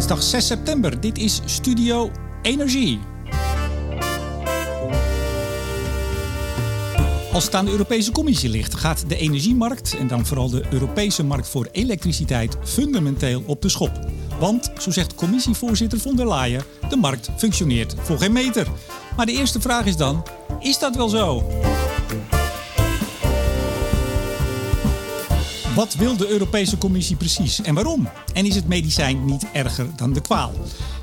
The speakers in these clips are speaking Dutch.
dinsdag 6 september. Dit is Studio Energie. Als het aan de Europese Commissie ligt, gaat de energiemarkt en dan vooral de Europese markt voor elektriciteit fundamenteel op de schop. Want, zo zegt commissievoorzitter von der Leyen, de markt functioneert voor geen meter. Maar de eerste vraag is dan: is dat wel zo? Wat wil de Europese Commissie precies en waarom? En is het medicijn niet erger dan de kwaal?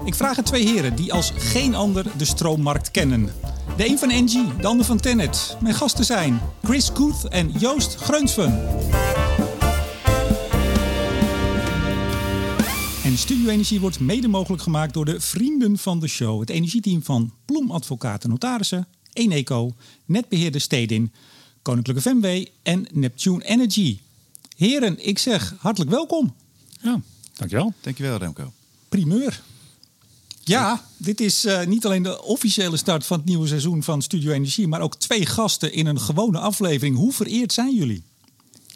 Ik vraag het twee heren die als geen ander de stroommarkt kennen. De een van Engie, de ander van Tennet. Mijn gasten zijn Chris Koeth en Joost Greunsven. En Studio Energie wordt mede mogelijk gemaakt door de vrienden van de show. Het energieteam van Bloem Advocaten Notarissen, Eneco, Netbeheerder Stedin, Koninklijke FMW en Neptune Energy. Heren, ik zeg hartelijk welkom. Ja, dankjewel. Dankjewel Remco. Primeur. Ja, dit is uh, niet alleen de officiële start van het nieuwe seizoen van Studio Energie, maar ook twee gasten in een gewone aflevering. Hoe vereerd zijn jullie?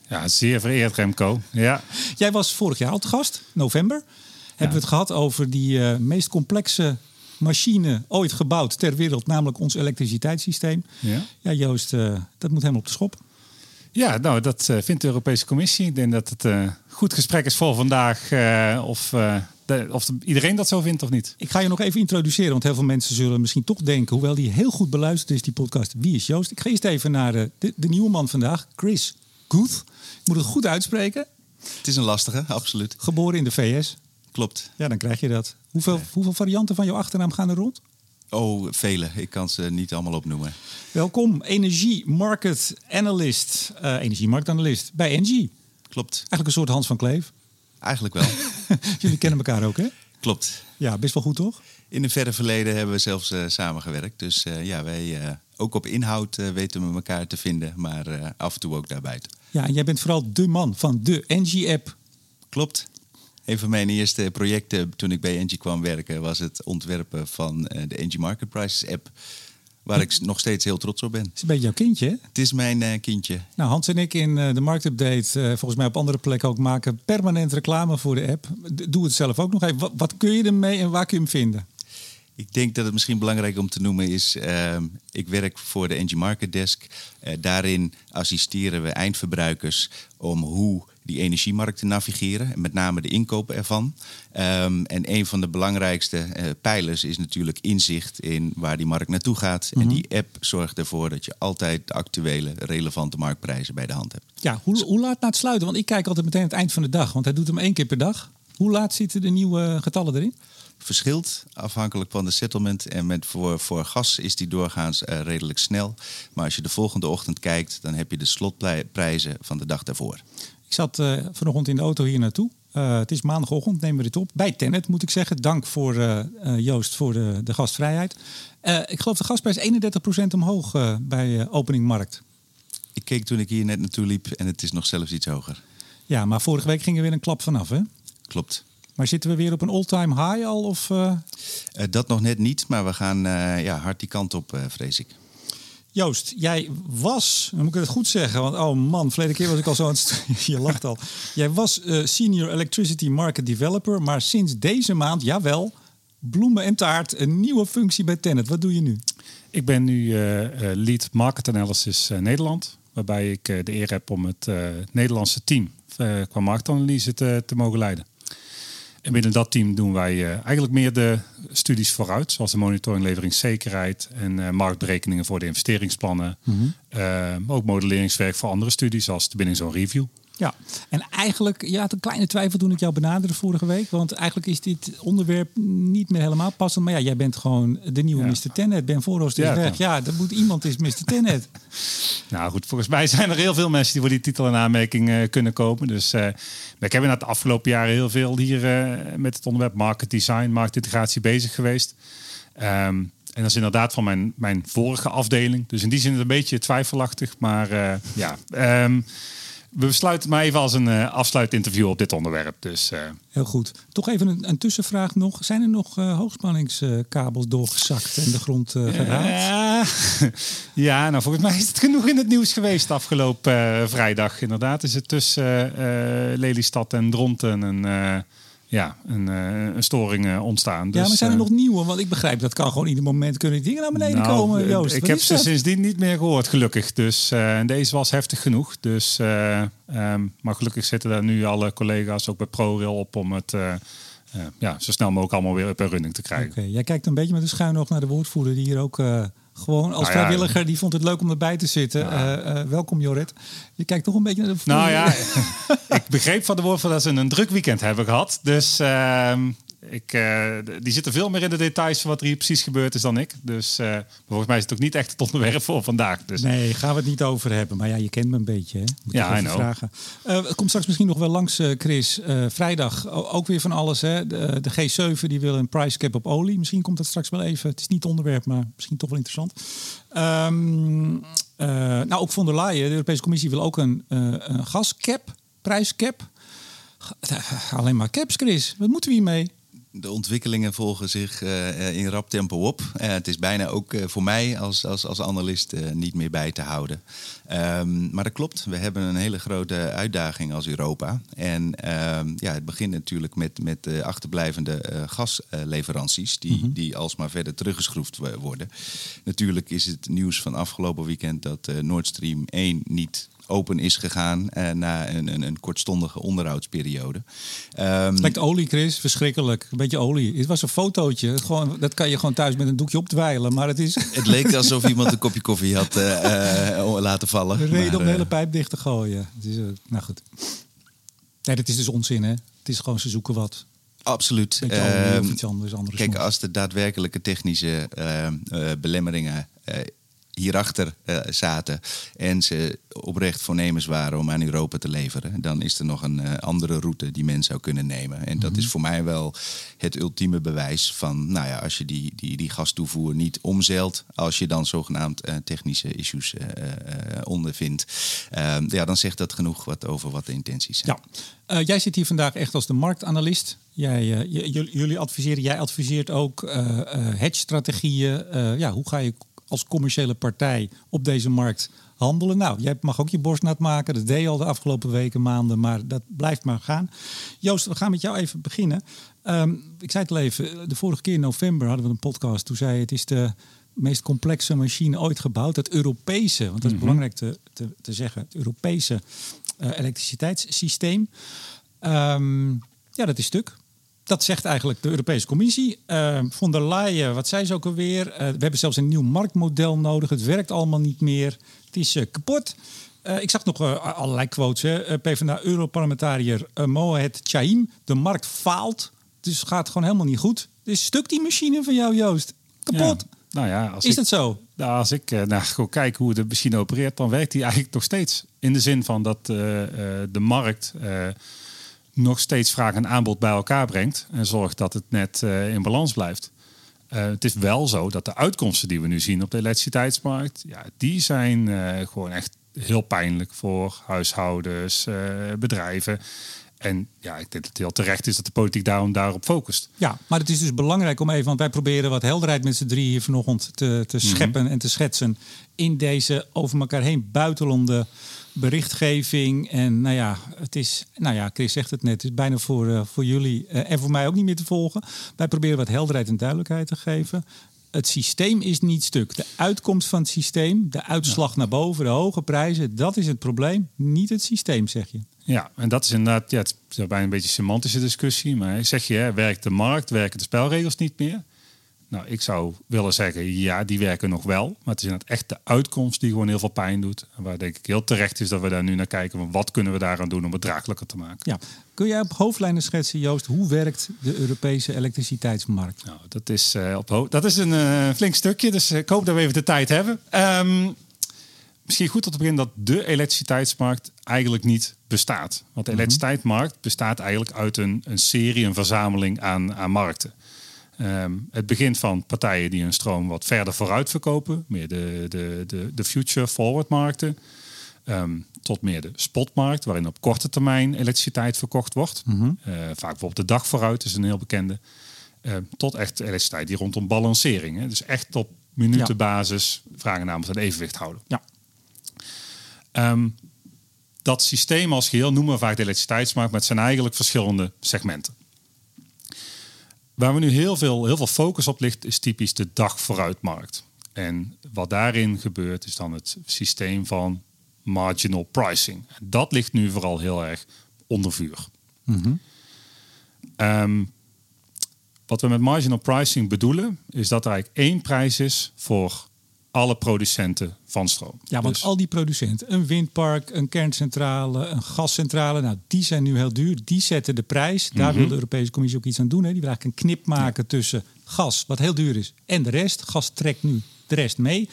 Ja, zeer vereerd Remco. Ja. Jij was vorig jaar al te gast, november. Hebben we het gehad over die uh, meest complexe machine ooit gebouwd ter wereld, namelijk ons elektriciteitssysteem. Ja, ja Joost, uh, dat moet helemaal op de schop. Ja, nou, dat uh, vindt de Europese Commissie. Ik denk dat het een uh, goed gesprek is voor vandaag. Uh, of, de, of iedereen dat zo vindt of niet. Ik ga je nog even introduceren, want heel veel mensen zullen misschien toch denken, hoewel die heel goed beluisterd is, die podcast, wie is Joost? Ik ga eerst even naar de, de nieuwe man vandaag, Chris Guth. Ik moet het goed uitspreken. Het is een lastige, absoluut. Geboren in de VS. Klopt. Ja, dan krijg je dat. Hoeveel, hoeveel varianten van jouw achternaam gaan er rond? Oh, vele. Ik kan ze niet allemaal opnoemen. Welkom, Energie Market Analyst, uh, energiemarktanalist bij Engie. Klopt. Eigenlijk een soort Hans van Kleef. Eigenlijk wel. Jullie kennen elkaar ook, hè? Klopt. Ja, best wel goed, toch? In het verre verleden hebben we zelfs uh, samengewerkt. Dus uh, ja, wij ook op inhoud weten we elkaar te vinden, maar af en toe ook daarbuiten. Ja, en jij bent vooral de man van de Engie-app. Klopt. Een van mijn eerste projecten toen ik bij Engie kwam werken was het ontwerpen van de Engie Market Prices app. Waar ik nog steeds heel trots op ben. Het is een beetje jouw kindje, hè? Het is mijn uh, kindje. Nou, Hans en ik in uh, de marktupdate, uh, volgens mij op andere plekken ook, maken permanent reclame voor de app. Doe het zelf ook nog even. Wat, wat kun je ermee en waar kun je hem vinden? Ik denk dat het misschien belangrijk om te noemen is, uh, ik werk voor de Engie Market Desk. Daarin assisteren we eindverbruikers om hoe die energiemarkt te navigeren. En met name de inkopen ervan. Um, en een van de belangrijkste uh, pijlers is natuurlijk inzicht in waar die markt naartoe gaat. Mm -hmm. En die app zorgt ervoor dat je altijd de actuele, relevante marktprijzen bij de hand hebt. Ja, hoe, hoe laat na het sluiten? Want ik kijk altijd meteen het eind van de dag. Want hij doet hem één keer per dag. Hoe laat zitten de nieuwe getallen erin? verschilt afhankelijk van de settlement. En met voor, voor gas is die doorgaans uh, redelijk snel. Maar als je de volgende ochtend kijkt, dan heb je de slotprijzen van de dag daarvoor. Ik zat uh, vanochtend in de auto hier naartoe. Uh, het is maandagochtend, nemen we dit op. Bij Tennet moet ik zeggen. Dank voor Joost voor de, de gastvrijheid. ik geloof de gasprijs 31% omhoog bij opening markt. Ik keek toen ik hier net naartoe liep en het is nog zelfs iets hoger. Ja, maar vorige week ging er weer een klap vanaf, hè? Klopt. Maar zitten we weer op een all-time high al? Of, dat nog net niet, maar we gaan ja, hard die kant op, vrees ik. Joost, jij was, dan moet ik het goed zeggen, want oh man, verleden keer was ik al zo aan het je lacht al. Jij was Senior Electricity Market Developer, maar sinds deze maand, jawel, bloemen en taart, een nieuwe functie bij Tennet. Wat doe je nu? Ik ben nu Lead Market Analysis Nederland, waarbij ik de eer heb om het Nederlandse team qua marktanalyse te, te mogen leiden. En binnen dat team doen wij uh, eigenlijk meer de studies vooruit, zoals de monitoring leveringszekerheid en uh, marktberekeningen voor de investeringsplannen. Mm -hmm. uh, ook modelleringswerk voor andere studies, zoals de binnenzo'n review. Ja, en eigenlijk, je had een kleine twijfel toen ik jou benaderde vorige week. Want eigenlijk is dit onderwerp niet meer helemaal passend. Maar ja, jij bent gewoon de nieuwe ja. Mr. Tenet. Ben Voorhoost is ja, weg. Ja, er moet iemand is Mr. Tenet. nou goed, volgens mij zijn er heel veel mensen die voor die titel en aanmerking uh, kunnen komen. Dus uh, ik heb in de afgelopen jaren heel veel hier uh, met het onderwerp market design, marktintegratie bezig geweest. Um, en dat is inderdaad van mijn, mijn vorige afdeling. Dus in die zin is het een beetje twijfelachtig. Maar ja... Um, we besluiten maar even als een uh, afsluitinterview op dit onderwerp. Dus, uh... Heel goed. Toch even een, een, tussenvraag nog. Zijn er nog uh, hoogspanningskabels doorgezakt en de grond geraakt? ja, nou volgens mij is het genoeg in het nieuws geweest afgelopen vrijdag. Inderdaad is het tussen Lelystad en Dronten een, ja, een, een storing ontstaan. Dus, ja, maar zijn er nog nieuwe? Want ik begrijp dat kan gewoon ieder moment kunnen dingen naar beneden nou, komen. Joost, ik heb ze sindsdien niet meer gehoord, gelukkig. Dus deze was heftig genoeg. Dus, ehm, maar gelukkig zitten daar nu alle collega's ook bij ProRail op om het uh, ja, zo snel mogelijk allemaal weer op een running te krijgen. Okay. Jij kijkt een beetje met een schuin oog naar de woordvoerder die hier ook uh, gewoon als nou vrijwilliger, die vond het leuk om erbij te zitten. Uh, welkom Jorrit. Je kijkt toch een beetje naar de Nou ja, ik begreep van de woordvoerder dat ze een druk weekend hebben gehad. Dus ehm, ik, uh, die zitten veel meer in de details van wat er hier precies gebeurd is dan ik. Dus uh, volgens mij is het ook niet echt het onderwerp voor vandaag. Dus. Nee, gaan we het niet over hebben. Maar ja, je kent me een beetje. Hè? Moet ja, I know. Vragen. Uh, het komt straks misschien nog wel langs, Chris. vrijdag ook weer van alles. Hè? De, de, G7 die wil een price cap op olie. Misschien komt dat straks wel even. Het is niet onderwerp, maar misschien toch wel interessant. Um, nou, ook von der Leyen, de Europese Commissie, wil ook een, een gascap, prijscap. Alleen maar caps, Chris. Wat moeten we hiermee? De ontwikkelingen volgen zich uh, in rap tempo op. Uh, het is bijna ook uh, voor mij als, als, als analist niet meer bij te houden. Um, maar dat klopt, we hebben een hele grote uitdaging als Europa. En um, ja, het begint natuurlijk met, met de achterblijvende gasleveranties, die, mm -hmm. die alsmaar verder teruggeschroefd worden. Natuurlijk is het nieuws van afgelopen weekend dat Nord Stream 1 niet open is gegaan uh, na een, een, een, kortstondige onderhoudsperiode. Um, lijkt olie, Chris. Verschrikkelijk. Een beetje olie. Het was een fotootje. Gewoon, dat kan je gewoon thuis met een doekje opdwijlen. Maar het is... Het leek alsof iemand een kopje koffie had uh, uh, laten vallen. De reden om de hele pijp dicht te gooien. Het is, nou goed. Nee, dat is dus onzin, hè? Het is gewoon, ze zoeken wat. Absoluut. Olie of iets anders. Kijk, als de daadwerkelijke technische belemmeringen hierachter uh, zaten en ze oprecht voornemens waren om aan Europa te leveren, dan is er nog een uh, andere route die men zou kunnen nemen. En dat is mhm. voor mij wel het ultieme bewijs van, nou ja, als je die, die, die gastoevoer niet omzeilt, als je dan zogenaamd uh, technische issues ondervindt, ehm, ja, dan zegt dat genoeg wat over wat de intenties zijn. Ja. jij zit hier vandaag echt als de marktanalist. Jij, jullie adviseren, jij adviseert ook hedge-strategieën. ja, hoe ga je als commerciële partij op deze markt handelen. Nou, jij mag ook je borst nat maken. Dat deed je al de afgelopen weken, maanden, maar dat blijft maar gaan. Joost, we gaan met jou even beginnen. Ehm, ik zei het al even, de vorige keer in november hadden we een podcast. Toen zei je, het is de meest complexe machine ooit gebouwd. Het Europese, want dat is mhm. belangrijk te, te, te, zeggen. Het Europese uh, elektriciteitssysteem. Um, ja, dat is stuk dat zegt eigenlijk de Europese Commissie. Uh, von der Leyen, wat zei ze ook alweer? Uh, we hebben zelfs een nieuw marktmodel nodig. Het werkt allemaal niet meer. Het is uh, kapot. ik zag nog allerlei quotes. Hè. PvdA-europarlementariër Mohamed Chaim. De markt faalt. Dus het gaat gewoon helemaal niet goed. Dus stuk die machine van jou, Joost. Kapot. Ja. Nou ja, als is ik, dat zo? Nou, als ik uh, nou, gewoon kijk hoe de machine opereert, dan werkt die eigenlijk nog steeds. In de zin van dat de markt nog steeds vraag en aanbod bij elkaar brengt en zorgt dat het net uh, in balans blijft. Uh, het is wel zo dat de uitkomsten die we nu zien op de elektriciteitsmarkt, ja, die zijn uh, gewoon echt heel pijnlijk voor huishoudens, bedrijven. En ja, ik denk dat het heel terecht is dat de politiek daarom daarop focust. Ja, maar het is dus belangrijk om even, want wij proberen wat helderheid met z'n drie hier vanochtend te, te mhm. scheppen en te schetsen in deze over elkaar heen buitelende berichtgeving. En nou ja, het is, nou ja, Chris zegt het net, het is bijna voor, uh, voor jullie uh, en voor mij ook niet meer te volgen. Wij proberen wat helderheid en duidelijkheid te geven. Het systeem is niet stuk. De uitkomst van het systeem, de uitslag naar boven, de hoge prijzen, dat is het probleem. Niet het systeem, zeg je. Ja, en dat is inderdaad, ja, het is bijna een beetje een semantische discussie. Maar zeg je, hè, werkt de markt, werken de spelregels niet meer? Nou, ik zou willen zeggen, ja, die werken nog wel. Maar het is inderdaad echt de uitkomst die gewoon heel veel pijn doet. En waar denk ik heel terecht is dat we daar nu naar kijken. Van wat kunnen we daaraan doen om het draaglijker te maken? Ja. Kun jij op hoofdlijnen schetsen, Joost, hoe werkt de Europese elektriciteitsmarkt? Nou, dat is, uh, op dat is een uh, flink stukje, dus ik hoop dat we even de tijd hebben. Um, misschien goed om te beginnen dat de elektriciteitsmarkt eigenlijk niet bestaat. Want de mhm. elektriciteitsmarkt bestaat eigenlijk uit een, een serie, een verzameling aan, aan markten. Ehm, het begint van partijen die hun stroom wat verder vooruit verkopen, meer de, de, de, de future forward markten, ehm, tot meer de spotmarkt, waarin op korte termijn elektriciteit verkocht wordt. Mhm. Eh, vaak bijvoorbeeld de dag vooruit is een heel bekende. Ehm, tot echt elektriciteit die rondom balancering. Hè. Dus echt op minutenbasis vragen namens het evenwicht houden. Ja. dat systeem als geheel noemen we vaak de elektriciteitsmarkt, maar het zijn eigenlijk verschillende segmenten. Waar we nu heel veel, heel veel focus op ligt, is typisch de dag vooruitmarkt. En wat daarin gebeurt, is dan het systeem van marginal pricing. Dat ligt nu vooral heel erg onder vuur. Ehm, wat we met marginal pricing bedoelen, is dat er eigenlijk één prijs is voor alle producenten van stroom. Ja, want Dus- al die producenten, een windpark, een kerncentrale, een gascentrale, nou, die zijn nu heel duur. Die zetten de prijs. Daar Mhm. wil de Europese Commissie ook iets aan doen. Hè. Die wil eigenlijk een knip maken tussen gas, wat heel duur is, en de rest. Gas trekt nu de rest mee. Die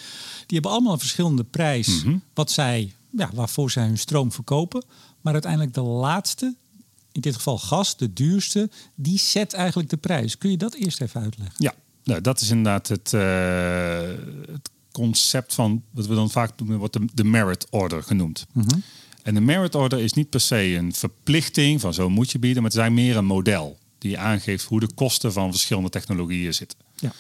hebben allemaal een verschillende prijs, Mhm. wat zij, ja, waarvoor zij hun stroom verkopen. Maar uiteindelijk de laatste, in dit geval gas, de duurste, die zet eigenlijk de prijs. Kun je dat eerst even uitleggen? Ja, nou, dat is inderdaad het, eh, het concept van wat we dan vaak noemen, wordt de, de merit order genoemd. En de merit order is niet per se een verplichting van zo moet je bieden, maar het is eigenlijk meer een model die aangeeft hoe de kosten van verschillende technologieën zitten. Ja.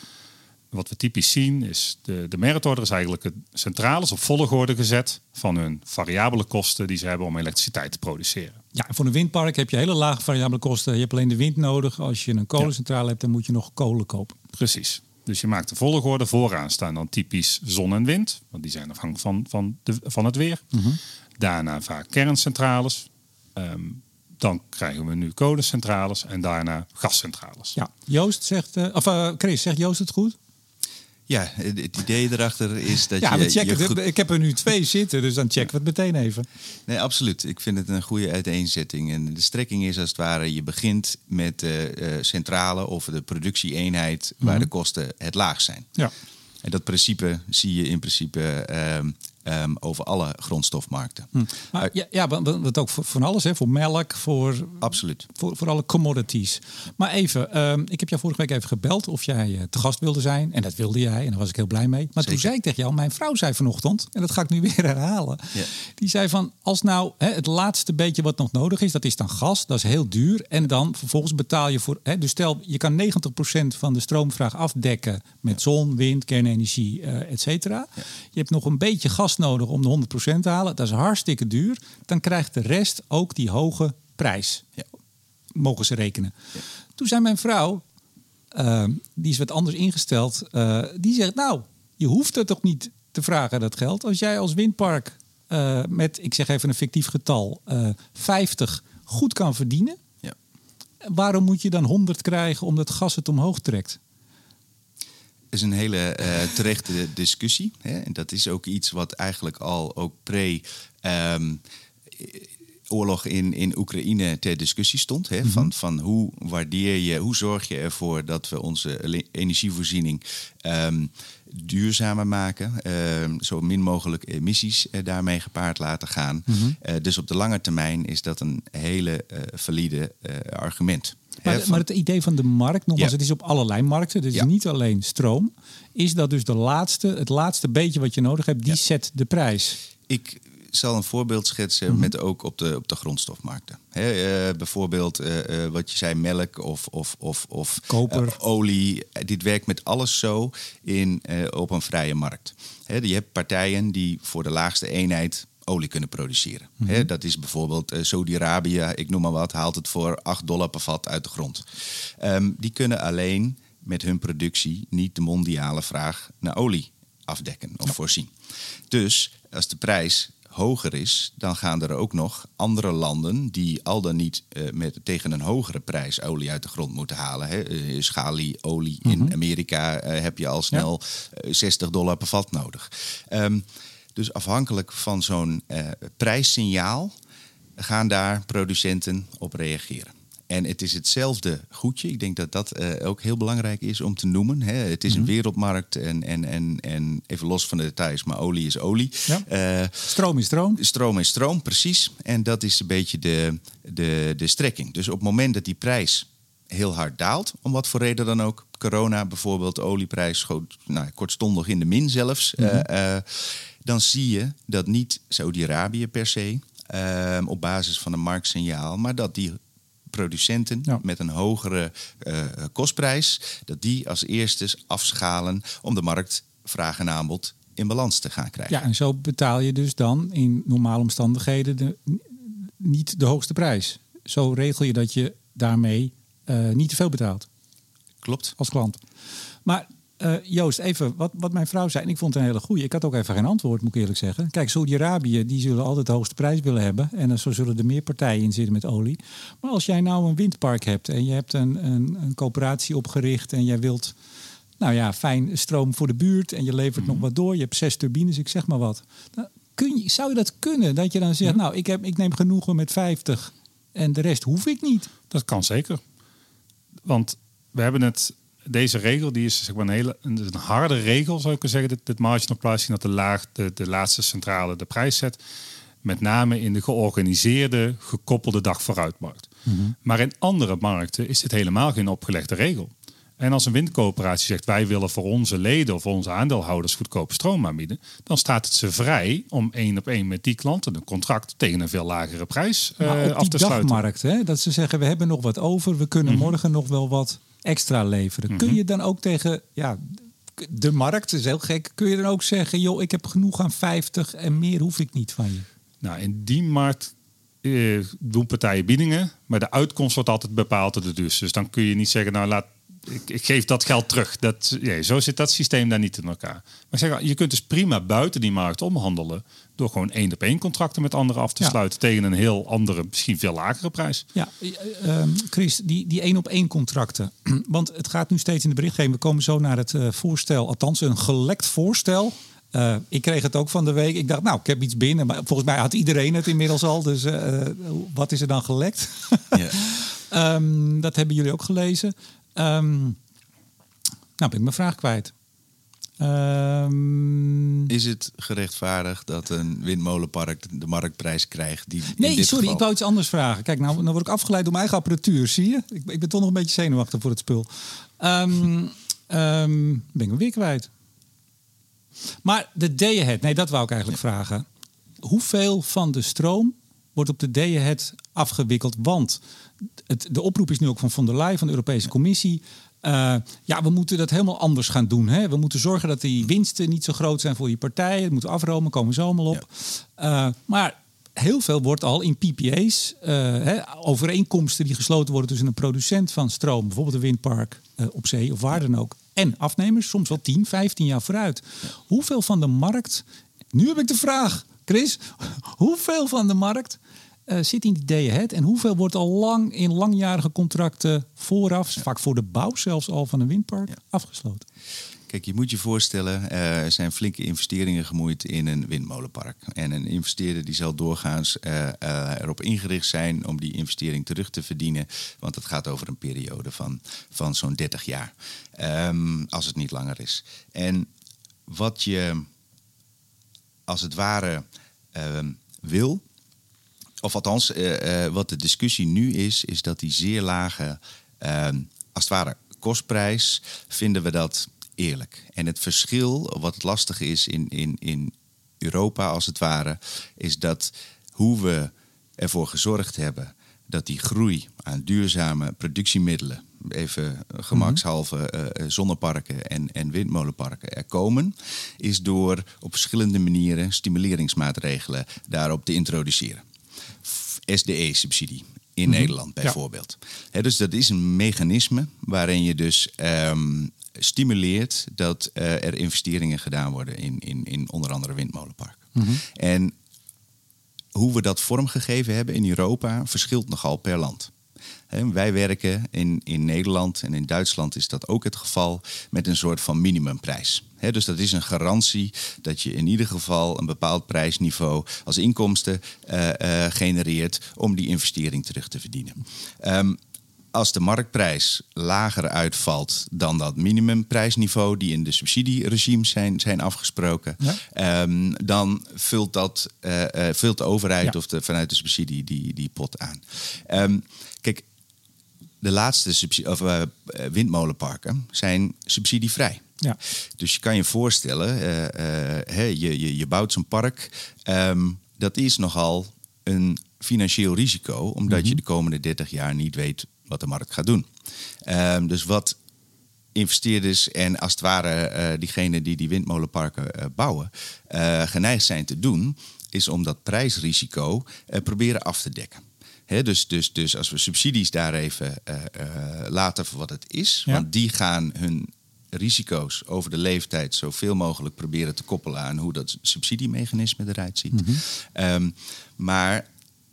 Wat we typisch zien is de, de merit order is eigenlijk het centrales op volgorde gezet van hun variabele kosten die ze hebben om elektriciteit te produceren. Ja, voor een windpark heb je hele lage variabele kosten. Je hebt alleen de wind nodig. Als je een kolencentrale hebt, dan moet je nog kolen kopen. Precies. Dus je maakt de volgorde. Vooraan staan dan typisch zon en wind. Want die zijn afhankelijk van, van, de, van het weer. Daarna vaak kerncentrales. Ehm, dan krijgen we nu kolencentrales. En daarna gascentrales. Ja, Joost zegt, eh, of eh, Chris, zegt Joost het goed? Ja, het idee erachter is dat Ja, je... checken je het. Ik heb er nu twee zitten, dus dan checken we het meteen even. Nee, absoluut. Ik vind het een goede uiteenzetting. En de strekking is als het ware, je begint met de eh, centrale of de productieeenheid waar de kosten het laagst zijn. Ja. En dat principe zie je in principe ehm, ehm, over alle grondstofmarkten. Maar ja, ja want- ook voor, van alles, hè? voor melk, voor, Absoluut. voor, voor alle commodities. Maar even, ehm, ik heb jou vorige week even gebeld of jij eh, te gast wilde zijn. En dat wilde jij en daar was ik heel blij mee. Maar toen zei ik tegen jou, mijn vrouw zei vanochtend, en dat ga ik nu weer herhalen. Die zei van, als nou hè, het laatste beetje wat nog nodig is, dat is dan gas, dat is heel duur. En dan vervolgens betaal je voor, hè, dus stel je kan 90% van de stroomvraag afdekken met zon, wind, kernenergie, eh et cetera. Je hebt nog een beetje gas nodig om de 100% te halen. Dat is hartstikke duur. Dan krijgt de rest ook die hoge prijs. Ja. Mogen ze rekenen. Toen zei mijn vrouw, eh, die is wat anders ingesteld, eh, die zegt nou, je hoeft het toch niet te vragen dat geld. Als jij als windpark eh, met, ik zeg even een fictief getal, eh 50 goed kan verdienen. Ja. Waarom moet je dan 100 krijgen omdat gas het omhoog trekt? Is een hele eh, terechte discussie. Hè? En dat is ook iets wat eigenlijk al ook pre ehm, oorlog in, in Oekraïne ter discussie stond. Hè? van, van hoe waardeer je, hoe zorg je ervoor dat we onze energievoorziening ehm, duurzamer maken, ehm, zo min mogelijk emissies eh, daarmee gepaard laten gaan. Eh, dus op de lange termijn is dat een hele valide argument. Maar, het idee van de markt, nogmaals, Ja. het is op allerlei markten. Is Ja. niet alleen stroom. Is dat dus de laatste, het laatste beetje wat je nodig hebt, die Ja. zet de prijs. Ik zal een voorbeeld schetsen met ook op de, op de grondstofmarkten. Eh, bijvoorbeeld eh, eh, wat je zei, melk of, of, of, of Koper. olie. Dit werkt met alles zo in, op een vrije markt. Je hebt partijen die voor de laagste eenheid olie kunnen produceren. Hè, dat is bijvoorbeeld eh, Saudi-Arabië, ik noem maar wat, haalt het voor 8 dollar per vat uit de grond. Ehm, die kunnen alleen met hun productie niet de mondiale vraag naar olie afdekken of voorzien. Dus als de prijs hoger is, dan gaan er ook nog andere landen die al dan niet eh, met, tegen een hogere prijs olie uit de grond moeten halen. Hè. Eh, olie in Amerika eh, heb je al snel eh, 60 dollar per vat nodig. Ehm, dus afhankelijk van zo'n eh, prijssignaal gaan daar producenten op reageren. En het is hetzelfde goedje. Ik denk dat dat eh, ook heel belangrijk is om te noemen. Hè. Het is een wereldmarkt en, en, en, en even los van de details, maar olie is olie. Ja. Eh, Stroom is stroom. Stroom is stroom, precies. En dat is een beetje de, de, de strekking. Dus op het moment dat die prijs heel hard daalt, om wat voor reden dan ook, corona bijvoorbeeld, olieprijs schoot nou, kortstondig in de min zelfs, eh, dan zie je dat niet Saudi-Arabië per se eh, op basis van een marktsignaal, maar dat die producenten Ja. met een hogere eh, kostprijs, dat die als eerste afschalen om de markt vraag en aanbod in balans te gaan krijgen. Ja, en zo betaal je dus dan in normale omstandigheden de, niet de hoogste prijs. Zo regel je dat je daarmee eh, niet te veel betaalt. klopt. Als klant. Maar uh, Joost, even wat, wat mijn vrouw zei, en ik vond het een hele goede. Ik had ook even geen antwoord, moet ik eerlijk zeggen. Kijk, Saudi-Arabië, die zullen altijd de hoogste prijs willen hebben. En zo zullen er meer partijen in zitten met olie. Maar als jij nou een windpark hebt en je hebt een, een, een coöperatie opgericht en jij wilt, nou ja, fijn stroom voor de buurt en je levert nog mhm. wat door. Je hebt zes turbines, ik zeg maar wat. Dan kun je, zou je dat kunnen? Dat je dan zegt, nou, ik, heb, ik neem genoegen met 50 en de rest hoef ik niet. Dat kan zeker. Want we hebben het deze regel die is zeg maar een hele een, harde regel, zou ik kunnen zeggen. Dit, dit marginal pricing, dat de, laag, de, de laatste centrale de prijs zet. Met name in de georganiseerde, gekoppelde dag vooruitmarkt. Mm Maar in andere markten is dit helemaal geen opgelegde regel. En als een windcoöperatie zegt wij willen voor onze leden of onze aandeelhouders goedkope stroom aanbieden, dan staat het ze vrij om één op één met die klanten een contract tegen een veel lagere prijs uh, af te sluiten. Dagmarkt, hè? dat ze zeggen we hebben nog wat over, we kunnen mhm. morgen nog wel wat extra leveren. Kun mhm. je dan ook tegen ja, de markt, is heel gek, kun je dan ook zeggen, joh, ik heb genoeg aan 50 en meer hoef ik niet van je? Nou, in die markt eh, doen partijen biedingen, maar de uitkomst wordt altijd bepaald door de dus. Dus dan kun je niet zeggen, nou laat ik, ik, geef dat geld terug. Dat, ja, zo zit dat systeem daar niet in elkaar. Maar zeg, je kunt dus prima buiten die markt omhandelen. Door gewoon één op één contracten met anderen af te sluiten. Tegen een heel andere, misschien veel lagere prijs. Ja, uh, Chris, die, die één op één contracten. Want het gaat nu steeds in de berichtgeving. We komen zo naar het uh, voorstel, althans een gelekt voorstel. Uh, ik kreeg het ook van de week. Ik dacht, nou, ik heb iets binnen. Maar volgens mij had iedereen het inmiddels al. Dus wat is er dan gelekt? Ja. um, dat hebben jullie ook gelezen. Um, nou, ben ik mijn vraag kwijt. Um, is het gerechtvaardigd dat een windmolenpark de marktprijs krijgt? Die nee, sorry, ik wou iets anders vragen. Kijk, nou, nou word ik afgeleid door mijn eigen apparatuur, zie je? Ik, ik ben toch nog een beetje zenuwachtig voor het spul. Um, ben ik weer kwijt. Maar de day nee, dat wou ik eigenlijk vragen. Hoeveel van de stroom wordt op de day afgewikkeld? Want het, de oproep is nu ook van von der Leyen, van de Europese Commissie. Uh, ja, we moeten dat helemaal anders gaan doen. Hè? We moeten zorgen dat die winsten niet zo groot zijn voor die partijen. We moeten afromen, komen zo allemaal op. Uh, maar heel veel wordt al in PPA's, uh, hè, overeenkomsten die gesloten worden tussen een producent van stroom, bijvoorbeeld een windpark op zee of waar dan ook, en afnemers, soms wel 10, 15 jaar vooruit. Hoeveel van de markt, nu heb ik de vraag, Chris, hoeveel van de markt uh, zit in die ahead? En hoeveel wordt al lang in langjarige contracten vooraf, vaak voor de bouw zelfs al van een windpark, afgesloten? Kijk, je moet je voorstellen, er zijn flinke investeringen gemoeid in een windmolenpark. En een investeerder die zal doorgaans uh, erop ingericht zijn om die investering terug te verdienen. Want het gaat over een periode van, van zo'n 30 jaar. Um, als het niet langer is. En wat je als het ware uh, wil, of althans, uh, uh, wat de discussie nu is, is dat die zeer lage, uh, als het ware, kostprijs, vinden we dat eerlijk. En het verschil, wat het lastige is in, in, in Europa als het ware, is dat hoe we ervoor gezorgd hebben dat die groei aan duurzame productiemiddelen, even gemakshalve uh, zonneparken en, en windmolenparken er komen, is door op verschillende manieren stimuleringsmaatregelen daarop te introduceren. SDE-subsidie in mhm. Nederland bijvoorbeeld. dus dat is een mechanisme waarin je dus ehm, stimuleert dat uh, er investeringen gedaan worden in, in, in onder andere windmolenparken. Mhm. En hoe we dat vormgegeven hebben in Europa verschilt nogal per land. Wij werken in, in Nederland en in Duitsland is dat ook het geval met een soort van minimumprijs. dus dat is een garantie dat je in ieder geval een bepaald prijsniveau als inkomsten uh, uh, genereert om die investering terug te verdienen. Um, als de marktprijs lager uitvalt dan dat minimumprijsniveau die in de subsidieregimes zijn, zijn afgesproken, ehm, dan vult, dat, uh, vult de overheid of de, vanuit de subsidie die, die pot aan. Um, kijk, de laatste subsidie, of, uh, windmolenparken zijn subsidievrij. Ja. Dus je kan je voorstellen, je, je, je bouwt zo'n park, um, dat is nogal een financieel risico, omdat je mhm. de komende 30 jaar niet weet wat de markt gaat doen. Um, dus wat investeerders en als het ware uh, diegenen die die windmolenparken uh, bouwen, uh, geneigd zijn te doen, is om dat prijsrisico proberen af te dekken. Dus, dus, dus als we subsidies daar even uh, uh, laten voor wat het is, Ja. want die gaan hun risico's over de leeftijd zoveel mogelijk proberen te koppelen aan hoe dat subsidiemechanisme eruit ziet. Ehm, maar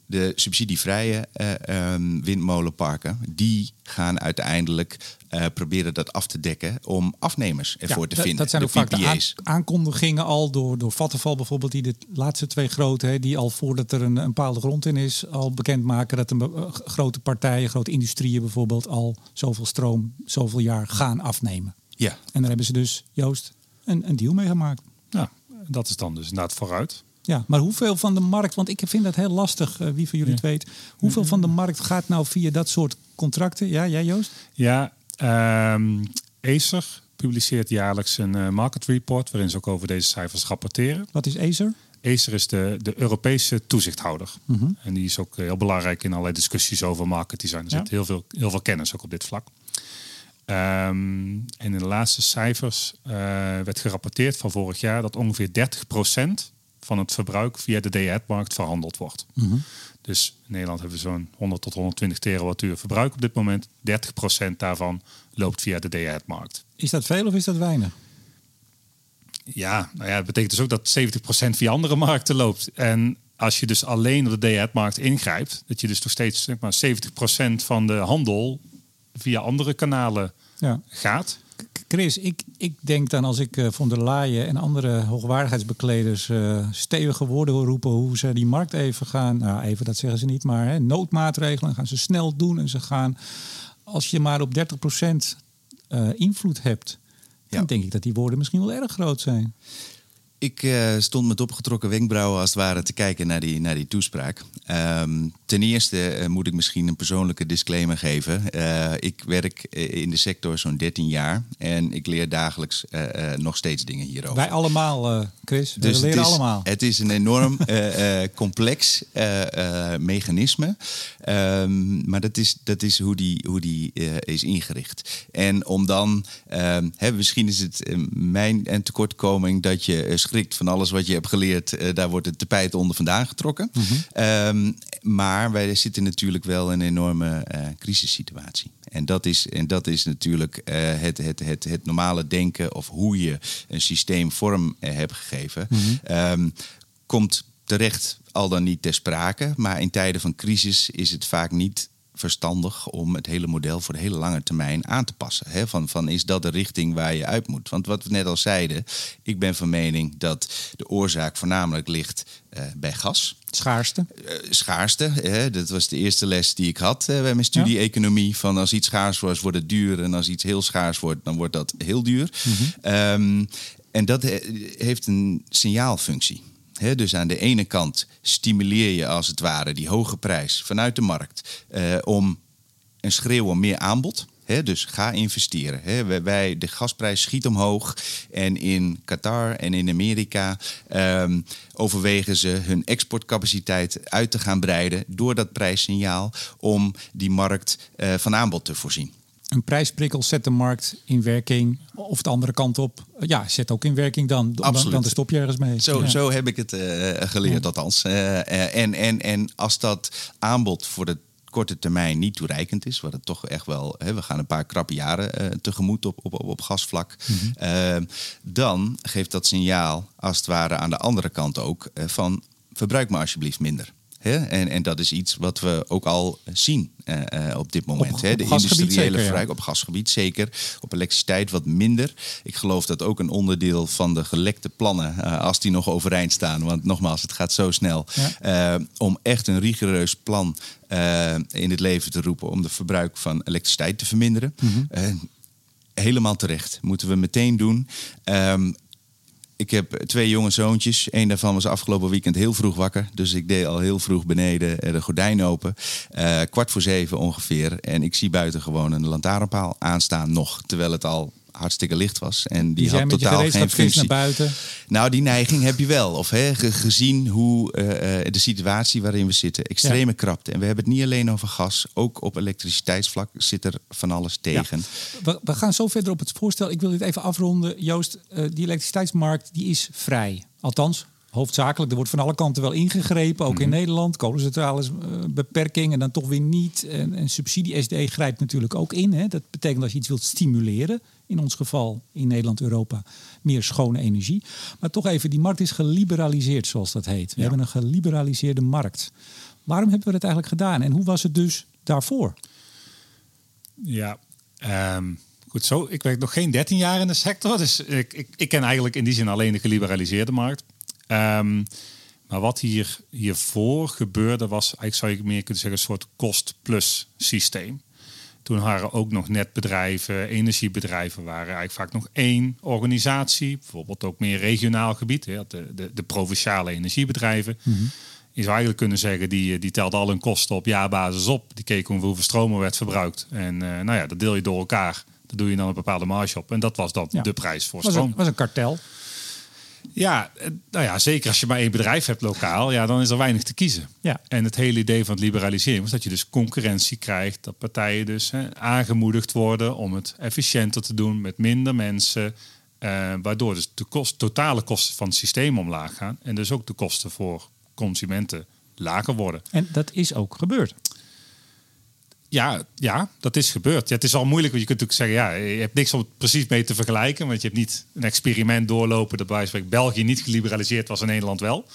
de subsidievrije eh, ehm, windmolenparken, die gaan uiteindelijk eh, proberen dat af te dekken om afnemers ervoor Ja, te vinden. Dat zijn de ook vaak de aankondigingen al door, door Vattenfall bijvoorbeeld, die de laatste twee grote, hè, die al voordat er een, een bepaalde grond in is, al bekendmaken dat een eh, grote partijen, grote industrieën bijvoorbeeld, al zoveel stroom, zoveel jaar gaan afnemen. Ja, En daar hebben ze dus, Joost, een, een deal mee gemaakt. Nou, dat is dan dus inderdaad vooruit. Ja, maar hoeveel van de markt, want ik vind dat heel lastig, eh, wie van jullie Ja. het weet, hoeveel van de markt gaat nou via dat soort contracten? Ja, jij Joost? Ja, ehm, Acer publiceert jaarlijks een eh, market report waarin ze ook over deze cijfers rapporteren. Wat is Acer? Acer is de, de Europese toezichthouder. Mhm. En die is ook eh, heel belangrijk in allerlei discussies over market design. Er Ja. zit heel veel, heel veel kennis ook op dit vlak. Ehm, en in de laatste cijfers eh, werd gerapporteerd van vorig jaar dat ongeveer 30% van het verbruik via de day-ahead-markt verhandeld wordt. Mhm. Dus in Nederland hebben we zo'n 100 tot 120 terawattuur verbruik op dit moment. 30% daarvan loopt via de day-ahead-markt. Is dat veel of is dat weinig? Ja, nou ja, dat betekent dus ook dat 70% via andere markten loopt. En als je dus alleen op de day-ahead-markt ingrijpt, dat je dus nog steeds zeg maar, 70% van de handel via andere kanalen Ja. gaat. Chris, ik, ik denk dan als ik eh, von der Leyen en andere hoogwaardigheidsbekleders eh stevige woorden hoor roepen hoe ze die markt even gaan, nou even dat zeggen ze niet, maar hè, noodmaatregelen gaan ze snel doen en ze gaan, als je maar op 30% eh invloed hebt, dan Ja. denk ik dat die woorden misschien wel erg groot zijn. Ik eh, stond met opgetrokken wenkbrauwen als het ware te kijken naar die, naar die toespraak. Ehm, ten eerste eh, moet ik misschien een persoonlijke disclaimer geven. Eh, ik werk in de sector zo'n 13 jaar en ik leer dagelijks nog steeds dingen hierover. Wij allemaal, Chris, we Dus leren het is, allemaal. Het is een enorm complex mechanisme. Ehm, maar dat is, dat is hoe die, hoe die is ingericht. En om dan, ehm, hè, misschien is het mijn en tekortkoming dat je eh, schrikt van alles wat je hebt geleerd. eh, daar wordt het tapijt onder vandaan getrokken. Ehm, maar wij zitten natuurlijk wel in een enorme eh, crisissituatie. En dat is, en dat is natuurlijk eh, het, het, het, het normale denken of hoe je een systeem vorm hebt gegeven. Ehm, komt terecht al dan niet ter sprake. Maar in tijden van crisis is het vaak niet verstandig om het hele model voor de hele lange termijn aan te passen. Hè? Van, van is dat de richting waar je uit moet? Want wat we net al zeiden, ik ben van mening dat de oorzaak voornamelijk ligt eh, bij gas. Schaarste. Eh, schaarste, hè? dat was de eerste les die ik had eh, bij mijn studie economie. Van als iets schaars wordt, wordt het duur. En als iets heel schaars wordt, dan wordt dat heel duur. Ehm, en dat he- heeft een signaalfunctie. Dus aan de ene kant stimuleer je als het ware die hoge prijs vanuit de markt eh, om een schreeuw om meer aanbod. Dus ga investeren. Wij, de gasprijs schiet omhoog. En in Qatar en in Amerika ehm, overwegen ze hun exportcapaciteit uit te gaan breiden door dat prijssignaal om die markt eh, van aanbod te voorzien. Een prijsprikkel zet de markt in werking. Of de andere kant op. Ja, zet ook in werking dan. Dan, Absoluut. dan stop je ergens mee. Zo, Ja. zo heb ik het eh, geleerd, althans. Eh, eh, en, en, en als dat aanbod voor de korte termijn niet toereikend is, wat het toch echt wel, hè, we gaan een paar krappe jaren tegemoet op, op, op, op gasvlak, eh, dan geeft dat signaal als het ware aan de andere kant ook van verbruik maar alsjeblieft minder. Hè? En, en dat is iets wat we ook al zien eh, eh, op dit moment. Op- hè? De industriële zeker, ja. verbruik op gasgebied zeker. Op elektriciteit wat minder. Ik geloof dat ook een onderdeel van de gelekte plannen, eh, als die nog overeind staan. Want nogmaals, het gaat zo snel. om echt een rigoureus plan in het leven te roepen om de verbruik van elektriciteit te verminderen. Eh, helemaal terecht. Moeten we meteen doen. Ehm, ik heb twee jonge zoontjes. Eén daarvan was afgelopen weekend heel vroeg wakker. Dus ik deed al heel vroeg beneden eh, de gordijn open. Eh, kwart voor zeven ongeveer. En ik zie buiten gewoon een lantaarnpaal aanstaan nog. Terwijl het al hartstikke licht was. En die, had totaal geen Chris naar functie. buiten. Nou, die neiging heb je wel. Of hè, ge- gezien hoe eh, eh, de situatie waarin we zitten, extreme krapte. En we hebben het niet alleen over gas, ook op elektriciteitsvlak zit er van alles tegen. We, we gaan zo verder op het voorstel. Ik wil dit even afronden. Joost, eh, die elektriciteitsmarkt die is vrij. Althans, hoofdzakelijk. Er wordt van alle kanten wel ingegrepen, ook in Mhm. Nederland. Kolencentrales, eh, beperking en dan toch weer niet. En, en subsidie SD grijpt natuurlijk ook in. Hè. Dat betekent als je iets wilt stimuleren, in ons geval in Nederland, Europa, meer schone energie. Maar toch even, die markt is geliberaliseerd, zoals dat heet. We Ja. hebben een geliberaliseerde markt. Waarom hebben we dat eigenlijk gedaan? En hoe was het dus daarvoor? Ja, ehm, goed zo. Ik werk nog geen 13 jaar in de sector. Dus ik, ik, ik ken eigenlijk in die zin alleen de geliberaliseerde markt. Ehm, maar wat hier, hiervoor gebeurde was, eigenlijk zou je meer kunnen zeggen, een soort kost-plus systeem. Toen waren ook nog netbedrijven, energiebedrijven waren eigenlijk vaak nog één organisatie. Bijvoorbeeld ook meer regionaal gebied. Hè, de, de, de provinciale energiebedrijven. Je zou eigenlijk kunnen zeggen, die, die telden al hun kosten op jaarbasis op. Die keken hoeveel stroom er werd verbruikt. En eh, nou ja, dat deel je door elkaar. Daar doe je dan een bepaalde marge op. En dat was dan Ja. de prijs voor was stroom. een, was een kartel. Ja, eh, nou ja, zeker als je maar één bedrijf hebt lokaal, ja, dan is er weinig te kiezen. Ja. En het hele idee van het liberaliseren was dat je dus concurrentie krijgt, dat partijen dus hè, aangemoedigd worden om het efficiënter te doen met minder mensen, eh, waardoor dus de kost, totale kosten van het systeem omlaag gaan en dus ook de kosten voor consumenten lager worden. En dat is ook gebeurd. Ja, ja, dat is gebeurd. Ja, het is al moeilijk, want je kunt natuurlijk zeggen, ja, je hebt niks om het precies mee te vergelijken, want je hebt niet een experiment doorlopen dat bij België niet geliberaliseerd was en Nederland wel.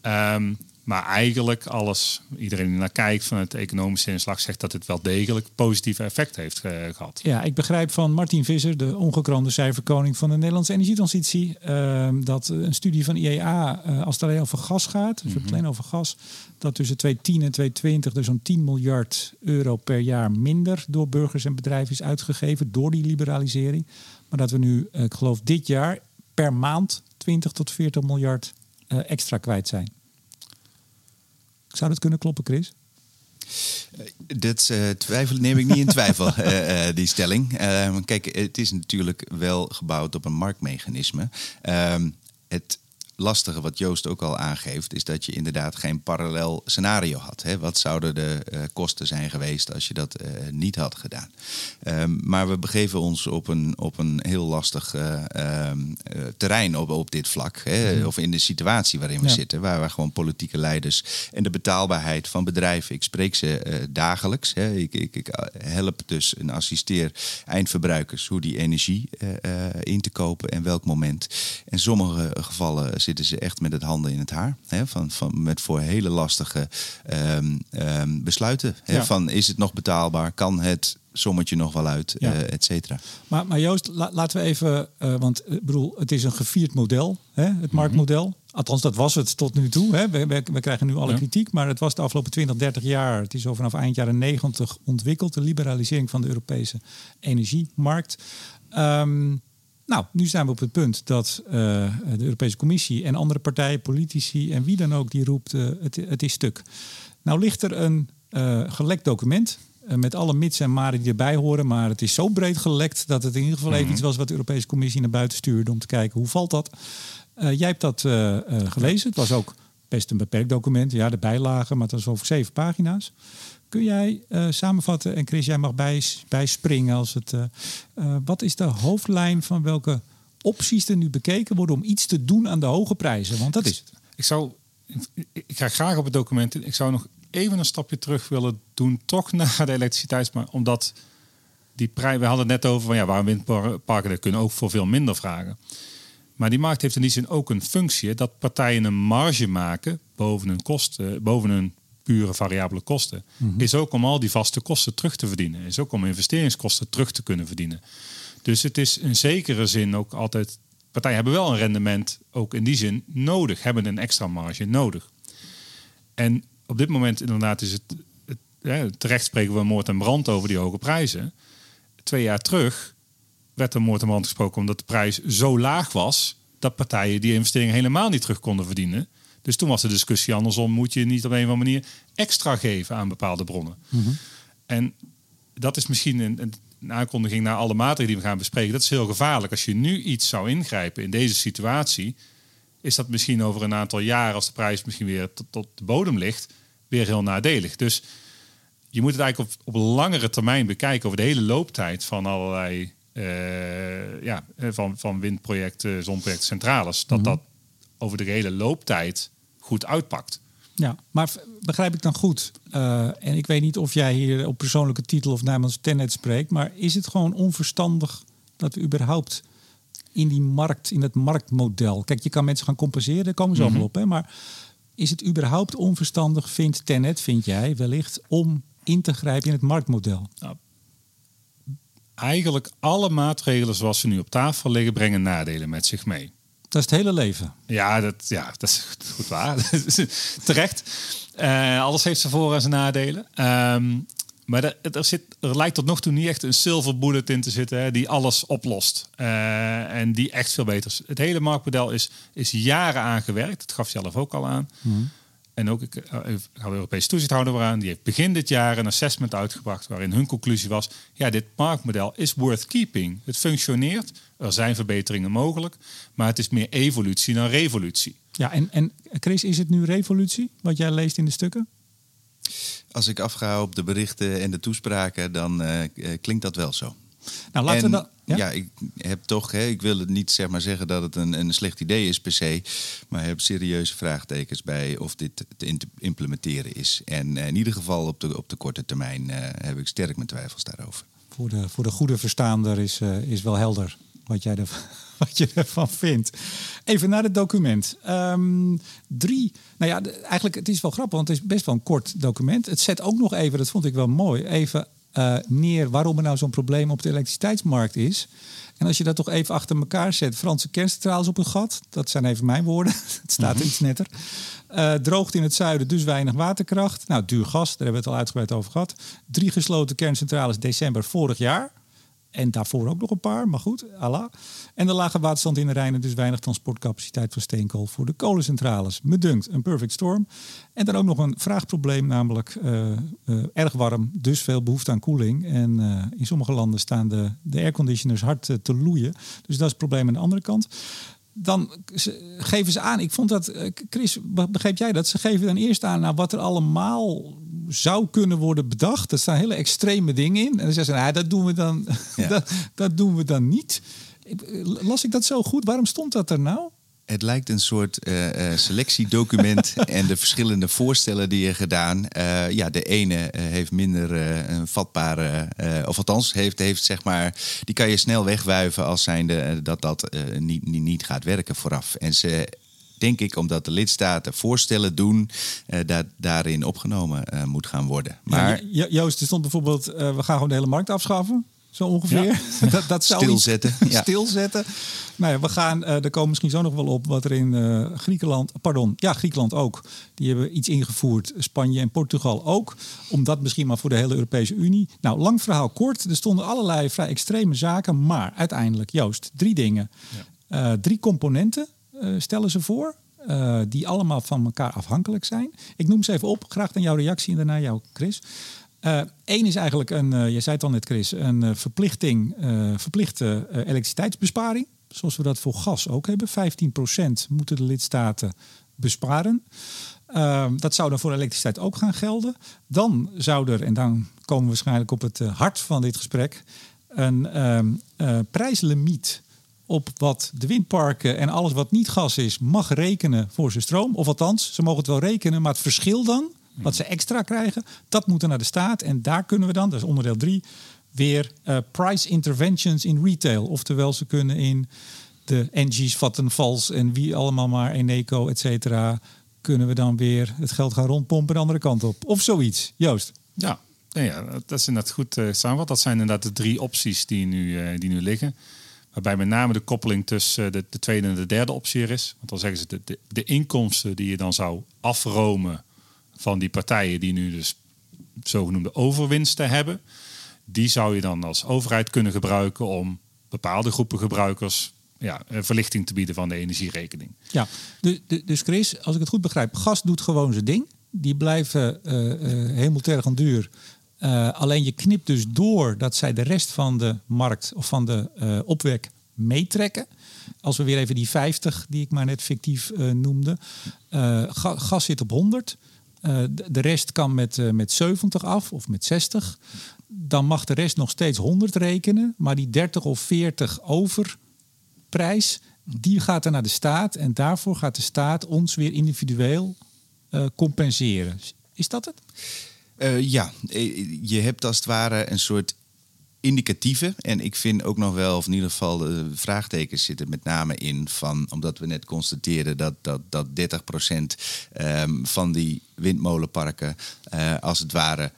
Ehm, maar eigenlijk alles, iedereen die naar kijkt vanuit de economische inslag zegt dat het wel degelijk positieve effect heeft eh, gehad. Ja, ik begrijp van Martin Visser, de ongekroonde cijferkoning van de Nederlandse energietransitie, ehm, dat een studie van IEA, eh, als het alleen over gas gaat, dus het alleen over gas, dat tussen 2010 en 2020 er zo'n 10 miljard euro per jaar minder door burgers en bedrijven is uitgegeven door die liberalisering. Maar dat we nu, eh, ik geloof dit jaar, per maand 20 tot 40 miljard extra kwijt zijn. Zou dat kunnen kloppen, Chris? Dat eh, twijfel neem ik niet in twijfel, eh, eh, die stelling. Eh, kijk, het is natuurlijk wel gebouwd op een marktmechanisme. Ehm, het lastige wat Joost ook al aangeeft, is dat je inderdaad geen parallel scenario had. Hè? Wat zouden de eh, kosten zijn geweest als je dat eh, niet had gedaan? Ehm, maar we begeven ons op een, op een heel lastig eh, ehm, eh, terrein op, op dit vlak. Hè? Of in de situatie waarin we Ja. zitten, waar we gewoon politieke leiders en de betaalbaarheid van bedrijven. Ik spreek ze dagelijks. Hè? Ik, ik, ik help dus en assisteer eindverbruikers hoe die energie in te kopen en welk moment. In sommige gevallen zitten ze echt met het handen in het haar. Hè? Van, van, met voor hele lastige ehm, ehm, besluiten. Hè? Ja. Van is het nog betaalbaar? Kan het sommetje nog wel uit? Ja. eh, et cetera. Maar, maar Joost, la- laten we even, eh, want eh, ik bedoel, het is een gevierd model, hè, het marktmodel. Althans, dat was het tot nu toe. Hè. We, we, we krijgen nu alle Ja. kritiek, maar het was de afgelopen 20, 30 jaar. Het is al vanaf eind jaren 90 ontwikkeld, de liberalisering van de Europese energiemarkt. Ehm, nou, nu zijn we op het punt dat eh, de Europese Commissie en andere partijen, politici en wie dan ook die roept, eh, het, het is stuk. Nou ligt er een eh, gelekt document met alle mits en maren die erbij horen, maar het is zo breed gelekt dat het in ieder geval even iets was wat de Europese Commissie naar buiten stuurde om te kijken hoe valt dat. Jij hebt dat gelezen. Het was ook best een beperkt document, ja, de bijlagen, maar het was over zeven pagina's. Kun jij eh, samenvatten, en Chris, jij mag bij, bijspringen als het. eh, eh, wat is de hoofdlijn van welke opties er nu bekeken worden om iets te doen aan de hoge prijzen? Want dat is het. Ik zou, ik, ga graag op het document. Ik zou nog even een stapje terug willen doen, toch naar de elektriciteitsmarkt, omdat die prijs. We hadden het net over van ja, waarom windparken dat kunnen ook voor veel minder vragen. Maar die markt heeft in die zin ook een functie dat partijen een marge maken boven hun kosten, boven hun pure variabele kosten. Is ook om al die vaste kosten terug te verdienen. Is ook om investeringskosten terug te kunnen verdienen. Dus het is in zekere zin ook altijd. Partijen hebben wel een rendement, ook in die zin nodig, hebben een extra marge nodig. En op dit moment inderdaad is het, het ja, terecht spreken we moord en brand over die hoge prijzen. Twee jaar terug werd er moord en brand gesproken omdat de prijs zo laag was dat partijen die investeringen helemaal niet terug konden verdienen. Dus toen was de discussie andersom, moet je niet op een of andere manier extra geven aan bepaalde bronnen. En dat is misschien een, een een aankondiging naar alle maatregelen die we gaan bespreken. Dat is heel gevaarlijk. Als je nu iets zou ingrijpen in deze situatie, is dat misschien over een aantal jaar, als de prijs misschien weer tot, tot de bodem ligt, weer heel nadelig. Dus je moet het eigenlijk op, op langere termijn bekijken over de hele looptijd van allerlei eh, ja, eh, van, van windprojecten, zonprojecten, centrales. Dat dat over de hele looptijd goed uitpakt. Ja, maar begrijp ik dan goed? Uh, en ik weet niet of jij hier op persoonlijke titel of namens Tenet spreekt, maar is het gewoon onverstandig dat we überhaupt in die markt, in het marktmodel. Kijk, je kan mensen gaan compenseren, daar komen ze allemaal Mhm. op. Hè? Maar is het überhaupt onverstandig, vindt Tenet, vind jij wellicht, om in te grijpen in het marktmodel? Eigenlijk alle maatregelen zoals ze nu op tafel liggen, brengen nadelen met zich mee. Dat is het hele leven. Ja, dat, ja, dat is goed, goed waar. Terecht. Eh, alles heeft zijn voor- en zijn nadelen. Ehm, maar er, er, zit, er lijkt tot nog toe niet echt een silver bullet in te zitten hè, die alles oplost. Eh, en die echt veel beter is. Het hele marktmodel is, is jaren aangewerkt. Dat gaf je zelf ook al aan. En ook, ik ga de Europese toezichthouder weer aan. Die heeft begin dit jaar een assessment uitgebracht waarin hun conclusie was: ja, dit marktmodel is worth keeping. Het functioneert, er zijn verbeteringen mogelijk, maar het is meer evolutie dan revolutie. Ja, en, en Chris, is het nu revolutie, wat jij leest in de stukken? Als ik afga op de berichten en de toespraken, dan eh, eh, klinkt dat wel zo. Nou, laten en, we dan. ja? ik heb toch, hè, ik wil het niet zeg maar zeggen dat het een, een slecht idee is per se, maar ik heb serieuze vraagtekens bij of dit te implementeren is. En eh, in ieder geval op de, op de korte termijn eh, heb ik sterk mijn twijfels daarover. Voor de, voor de goede verstaander is, eh, is wel helder wat, jij er, wat je ervan vindt. Even naar het document. Ehm, drie, nou ja, eigenlijk het is wel grappig, want het is best wel een kort document. Het zet ook nog even, dat vond ik wel mooi, even eh, neer waarom er nou zo'n probleem op de elektriciteitsmarkt is. En als je dat toch even achter elkaar zet, Franse kerncentrales op een gat, dat zijn even mijn woorden, het staat iets netter. Eh droogte in het zuiden, dus weinig waterkracht. Nou, duur gas, daar hebben we het al uitgebreid over gehad. Drie gesloten kerncentrales december vorig jaar. En daarvoor ook nog een paar, maar goed, Allah. En de lage waterstand in de Rijn dus weinig transportcapaciteit van steenkool voor de kolencentrales. Me dunkt een perfect storm. En dan ook nog een vraagprobleem, namelijk eh, eh, erg warm, dus veel behoefte aan koeling. En eh, in sommige landen staan de, de airconditioners hard te loeien. Dus dat is het probleem aan de andere kant. Dan geven ze aan, ik vond dat, eh, Chris, be- begreep jij dat? Ze geven dan eerst aan nou, wat er allemaal zou kunnen worden bedacht. Er staan hele extreme dingen in. En dan zeggen ze, nou, dat doen we dan, Ja. dat, dat doen we dan niet. Ik- Las ik dat zo goed? Waarom stond dat er nou? Het lijkt een soort eh, eh, selectiedocument en de verschillende voorstellen die je gedaan. eh, ja, de ene heeft minder eh, een vatbare, of althans heeft, heeft zeg maar, die kan je snel wegwuiven als zijnde dat dat niet, niet, niet gaat werken vooraf. En ze denk ik, omdat de lidstaten voorstellen doen, eh, dat daarin opgenomen moet gaan worden. Maar Ja, Joost, er stond bijvoorbeeld, we gaan gewoon de hele markt afschaffen. Zo ongeveer. Dat, dat zou Stilzetten, ja. Stilzetten. Nou ja, we gaan, eh er komen misschien zo nog wel op wat er in eh, Griekenland, pardon, ja, Griekenland ook. Die hebben iets ingevoerd, Spanje en Portugal ook. Omdat misschien maar voor de hele Europese Unie. Nou, lang verhaal kort. Er stonden allerlei vrij extreme zaken. Maar uiteindelijk, Joost, drie dingen. Eh, drie componenten stellen ze voor. die allemaal van elkaar afhankelijk zijn. Ik noem ze even op. Graag dan jouw reactie en daarna jou, Chris. Eén is eigenlijk een, eh, je zei het al net Chris, een eh, verplichting, eh, verplichte eh, elektriciteitsbesparing. Zoals we dat voor gas ook hebben. 15% moeten de lidstaten besparen. Ehm, dat zou dan voor elektriciteit ook gaan gelden. Dan zou er, en dan komen we waarschijnlijk op het eh, hart van dit gesprek, een ehm, eh, prijslimiet op wat de windparken en alles wat niet gas is, mag rekenen voor zijn stroom. Of althans, ze mogen het wel rekenen, maar het verschil dan, wat ze extra krijgen, dat moet naar de staat. En daar kunnen we dan, dat is onderdeel 3, weer eh, price interventions in retail. Oftewel, ze kunnen in de Engie's, Vattenfalls en wie allemaal maar, Eneco, et cetera, kunnen we dan weer het geld gaan rondpompen de andere kant op. Of zoiets. Joost. Ja, ja dat is inderdaad goed uh, samenvat. Dat zijn inderdaad de drie opties die nu, uh, die nu liggen. Waarbij met name de koppeling tussen de, de, tweede en de derde optie er is. Want dan zeggen ze de, de, de inkomsten die je dan zou afromen van die partijen die nu dus zogenoemde overwinsten hebben. Die zou je dan als overheid kunnen gebruiken om bepaalde groepen gebruikers ja, verlichting te bieden van de energierekening. Ja, dus, Chris, als ik het goed begrijp, gas doet gewoon zijn ding. Die blijven uh, uh, hemeltergend duur. Uh, alleen je knipt dus door dat zij de rest van de markt of van de uh, opwek meetrekken. Als we weer even die 50 die ik maar net fictief noemde. Ga, gas zit op 100. De, de, rest kan met, met 70 af of met 60. Dan mag de rest nog steeds 100 rekenen. Maar die 30 of 40 overprijs, Die gaat dan naar de staat en daarvoor gaat de staat ons weer individueel uh, compenseren. Is dat het? Ja, je hebt als het ware een soort indicatieve. En ik vind ook nog wel, of in ieder geval de vraagtekens zitten met name in van, omdat we net constateerden dat, dat, dat 30% um, ehm, van die windmolenparken uh, als het ware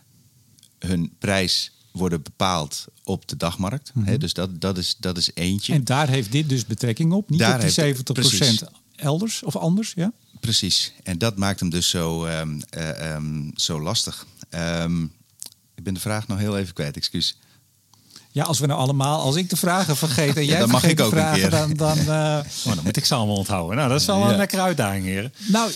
hun prijs worden bepaald op de dagmarkt. Mm dus dat, dat, is, dat is eentje. En daar heeft dit dus betrekking op, niet daar op die 70% elders of anders, ja? Precies. En dat maakt hem dus zo, um, uh, um, zo lastig. Um, ik ben de vraag nog heel even kwijt, excuus. Ja, als we nou allemaal, als ik de vragen vergeet en jij dan mag ik ook vragen, dan... Dan, uh... oh, dan moet ik ze allemaal onthouden. Nou, dat is wel een lekkere uitdaging, heren. Nou,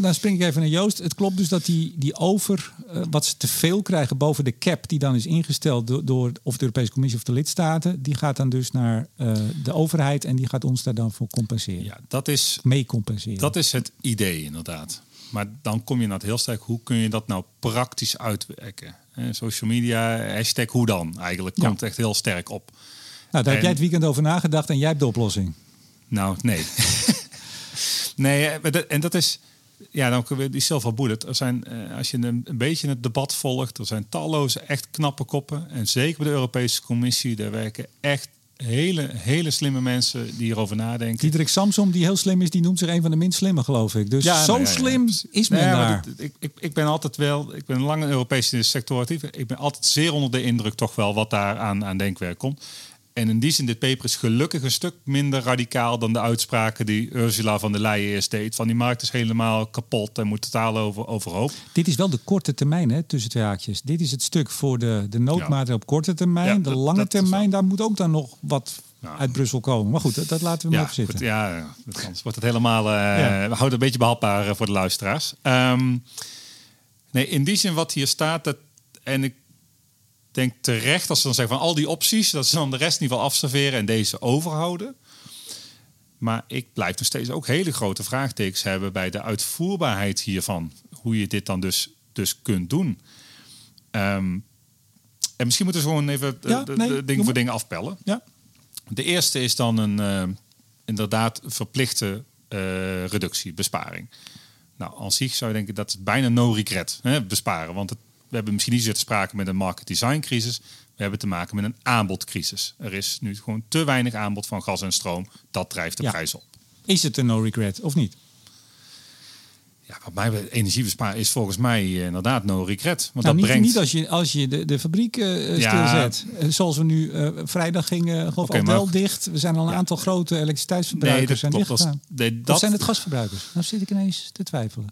dan spring ik even naar Joost. Het klopt dus dat die, die over, uh, wat ze te veel krijgen boven de cap... die dan is ingesteld door, door of de Europese Commissie of de lidstaten... die gaat dan dus naar uh, de overheid en die gaat ons daar dan voor compenseren. Ja, dat is... Mee compenseren. Dat is het idee, inderdaad. Maar dan kom je naar het heel sterk, hoe kun je dat nou praktisch uitwerken? social media, hashtag hoe dan eigenlijk, komt echt heel sterk op. Nou, daar heb jij het weekend over nagedacht en jij hebt de oplossing. Nou, nee. nee, en dat is... Ja, dan kunnen we die Bullet. Er zijn, eh, als je een, een beetje het debat volgt, er zijn talloze echt knappe koppen. En zeker bij de Europese Commissie, daar werken echt hele, hele slimme mensen die hierover nadenken. Diederik Samsom, die heel slim is, die noemt zich een van de minst slimme, geloof ik. Dus ja, zo slim is men daar. ik, ik, ik ben altijd wel, ik ben lang in de Europese sector actief. Ik ben altijd zeer onder de indruk toch wel wat daar aan, aan denkwerk komt. En in die zin, dit paper is gelukkig een stuk minder radicaal dan de uitspraken die Ursula van der Leyen eerst deed. Van die markt is helemaal kapot en moet totaal over, overhoop. Dit is wel de korte termijn, hè, tussen twee haakjes. Dit is het stuk voor de, de noodmaatregelen op korte termijn. de lange termijn, daar moet ook dan nog wat uit Brussel komen. Maar goed, dat, laten we maar even zitten. ja, anders wordt het helemaal... Uh, We houden het een beetje behapbaar eh, voor de luisteraars. Um, nee, in die zin wat hier staat... Dat, en ik denk terecht als ze dan zeggen van al die opties, dat ze dan de rest in ieder geval afserveren en deze overhouden. Maar ik blijf nog steeds ook hele grote vraagtekens hebben bij de uitvoerbaarheid hiervan. Hoe je dit dan dus, dus kunt doen. Ehm, en misschien moeten we gewoon even de, dingen voor dingen afpellen. Ja. De eerste is dan een uh, inderdaad verplichte uh, reductie, besparing. Nou, als zich zou je denken dat is bijna no regret hè, besparen. Want het we hebben misschien niet zo te sprake met een market design crisis. We hebben te maken met een aanbodcrisis. Er is nu gewoon te weinig aanbod van gas en stroom. Dat drijft de prijs op. Is het een no regret of niet? Ja, wat mij energiebesparen is volgens mij eh, inderdaad no regret. Want nou, dat niet, brengt... niet als je, als je de, de fabriek uh, stilzet. Ja. Zoals we nu uh, vrijdag gingen, geloof okay, wel dicht. We zijn al een ja. aantal grote elektriciteitsverbruikers nee, dat, zijn Nee, dat... Zijn het gasverbruikers? Nou zit ik ineens te twijfelen.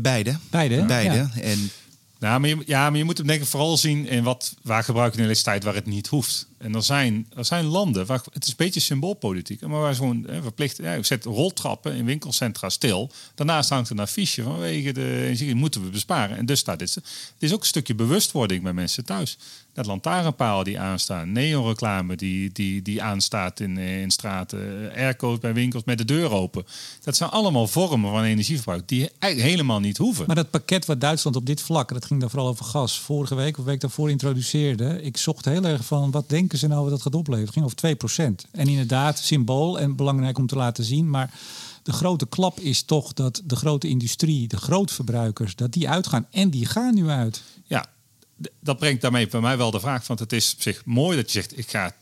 Beide. Beide. Beide. En nou, maar je, ja, maar je moet hem denk ik vooral zien in wat, waar gebruiken we elektriciteit waar het niet hoeft. En er zijn, er zijn landen waar het is een beetje symboolpolitiek, maar waar gewoon hè, verplicht, ja, zet roltrappen in winkelcentra stil. Daarnaast hangt een affiche vanwege de energie moeten we besparen. En dus staat dit. Het is ook een stukje bewustwording bij mensen thuis. Dat lantaarnpalen die aanstaan, neonreclame die, die, die aanstaat in, in straten, airco's bij winkels met de deur open. Dat zijn allemaal vormen van energieverbruik die eigenlijk helemaal niet hoeven. Maar dat pakket wat Duitsland op dit vlak, dat ging dan vooral over gas, vorige week of week daarvoor introduceerde. Ik zocht heel erg van wat denken ze nou wat dat gaat opleveren. Het ging over 2%. En inderdaad, symbool en belangrijk om te laten zien. Maar de grote klap is toch dat de grote industrie, de grootverbruikers, dat die uitgaan. En die gaan nu uit. Ja, dat brengt daarmee bij mij wel de vraag. Want het is op zich mooi dat je zegt, ik ga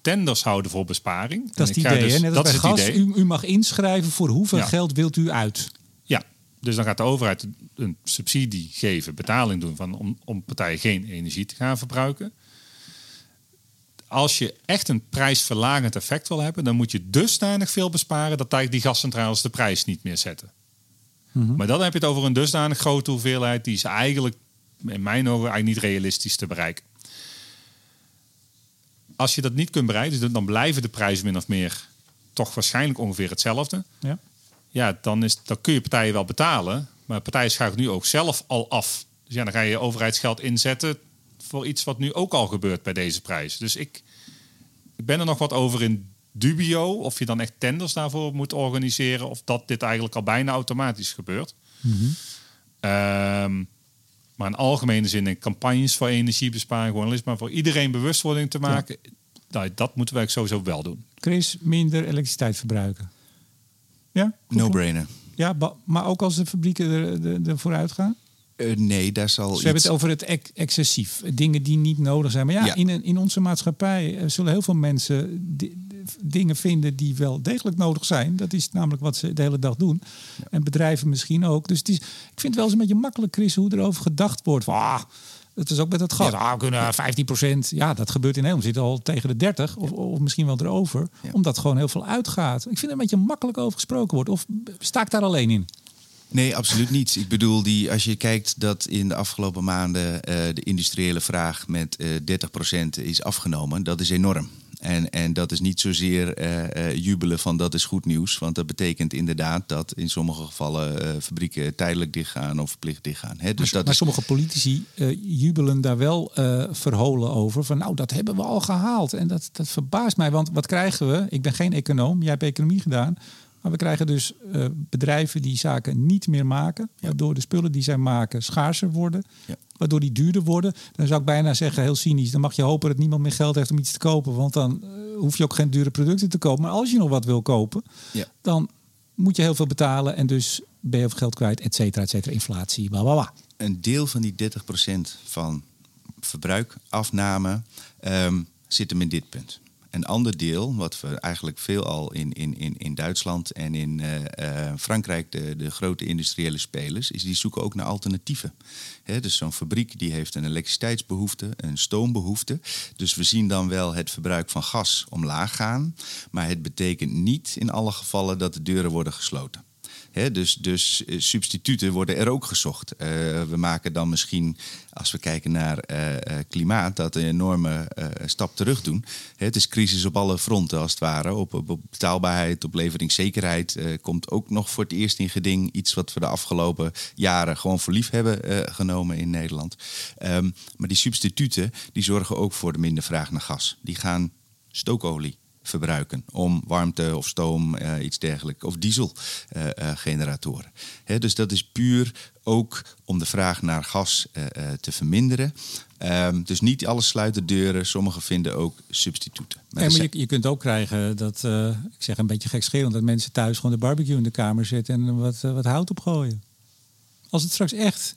tenders houden voor besparing. Dat is het idee, dus, Net dat is gas. U, u, mag inschrijven voor hoeveel geld wilt u uit. Ja, dus dan gaat de overheid een subsidie geven, betaling doen van, om, om partijen geen energie te gaan verbruiken. Als je echt een prijsverlagend effect wil hebben, dan moet je dusdanig veel besparen dat die gascentrales de prijs niet meer zetten. Mhm. Maar dan heb je het over een dusdanig grote hoeveelheid, die is eigenlijk in mijn ogen eigenlijk niet realistisch te bereiken. Als je dat niet kunt bereiken, dus dan blijven de prijzen min of meer toch waarschijnlijk ongeveer hetzelfde. Ja, ja dan, is, dan kun je partijen wel betalen, maar partijen schuiven nu ook zelf al af. Dus ja, dan ga je overheidsgeld inzetten voor iets wat nu ook al gebeurt bij deze prijs. Dus ik, ik ben er nog wat over in dubio of je dan echt tenders daarvoor moet organiseren of dat dit eigenlijk al bijna automatisch gebeurt. Mm maar in algemene zin in campagnes voor energiebesparing, gewoon eens maar voor iedereen bewustwording te maken. nou, dat moeten wij sowieso wel doen. Chris, minder elektriciteit verbruiken. Ja? No-brainer. Ja, maar ook als de fabrieken er, er, er vooruit gaan? Uh, nee, daar zal. We hebben het over het excessief. Dingen die niet nodig zijn. Maar ja, In, in onze maatschappij eh, zullen heel veel mensen dingen vinden die wel degelijk nodig zijn. Dat is namelijk wat ze de hele dag doen. En bedrijven misschien ook. Dus het is, ik vind het wel eens een beetje makkelijk, Chris, hoe erover gedacht wordt. Van, ah, het is ook met het gas. Ja. Ah, we kunnen 15 procent. Ja, dat gebeurt in Nederland. We zitten al tegen de 30 of, of misschien wel erover. Omdat gewoon heel veel uitgaat. Ik vind het een beetje makkelijk over gesproken wordt. Of sta ik daar alleen in? Nee, absoluut niet. Ik bedoel, die, als je kijkt dat in de afgelopen maanden uh, de industriële vraag met uh, eh, 30% is afgenomen, dat is enorm. En, en dat is niet zozeer uh, jubelen van dat is goed nieuws. Want dat betekent inderdaad dat in sommige gevallen fabrieken tijdelijk dichtgaan of verplicht dichtgaan. Hè? Dus maar, dat maar sommige politici jubelen daar wel verholen over. Van nou, dat hebben we al gehaald. En dat, dat verbaast mij. Want wat krijgen we? Ik ben geen econoom. Jij hebt economie gedaan. Maar we krijgen dus bedrijven die zaken niet meer maken. Waardoor de spullen die zij maken schaarser worden. Ja waardoor die duurder worden. Dan zou ik bijna zeggen, heel cynisch, dan mag je hopen dat niemand meer geld heeft om iets te kopen. Want dan uh, hoef je ook geen dure producten te kopen. Maar als je nog wat wil kopen, ja. dan moet je heel veel betalen en dus ben je geld kwijt, et cetera, et cetera. Inflatie, bla, bla, bla. Een deel van die 30% van verbruik, afname, um, zit hem in dit punt. Een ander deel, wat we eigenlijk veelal in, in, in, in Duitsland en in uh, uh, Frankrijk, de, de grote industriële spelers, is die zoeken ook naar alternatieven. Dus zo'n fabriek die heeft een elektriciteitsbehoefte, een stoombehoefte. Dus we zien dan wel het verbruik van gas omlaag gaan. Maar het betekent niet in alle gevallen dat de deuren worden gesloten dus, dus eh, substituten worden er ook gezocht. Uh, we maken dan misschien, als we kijken naar uh, klimaat, dat een enorme stap terug doen. het is crisis op alle fronten, als het ware. Op, betaalbaarheid, op leveringszekerheid komt ook nog voor het eerst in geding. Iets wat we de afgelopen jaren gewoon voor lief hebben genomen in Nederland. Um, maar die substituten die zorgen ook voor de minder vraag naar gas. Die gaan stookolie verbruiken om warmte of stoom, uh, iets dergelijks, of dieselgeneratoren. Uh, dus dat is puur ook om de vraag naar gas te verminderen. Um, dus niet alles sluiten deuren, sommigen vinden ook substituten. Maar, maar je, je, kunt ook krijgen dat, ik zeg een beetje gekscherend, dat mensen thuis gewoon de barbecue in de kamer zetten en wat, wat hout opgooien. Als het straks echt,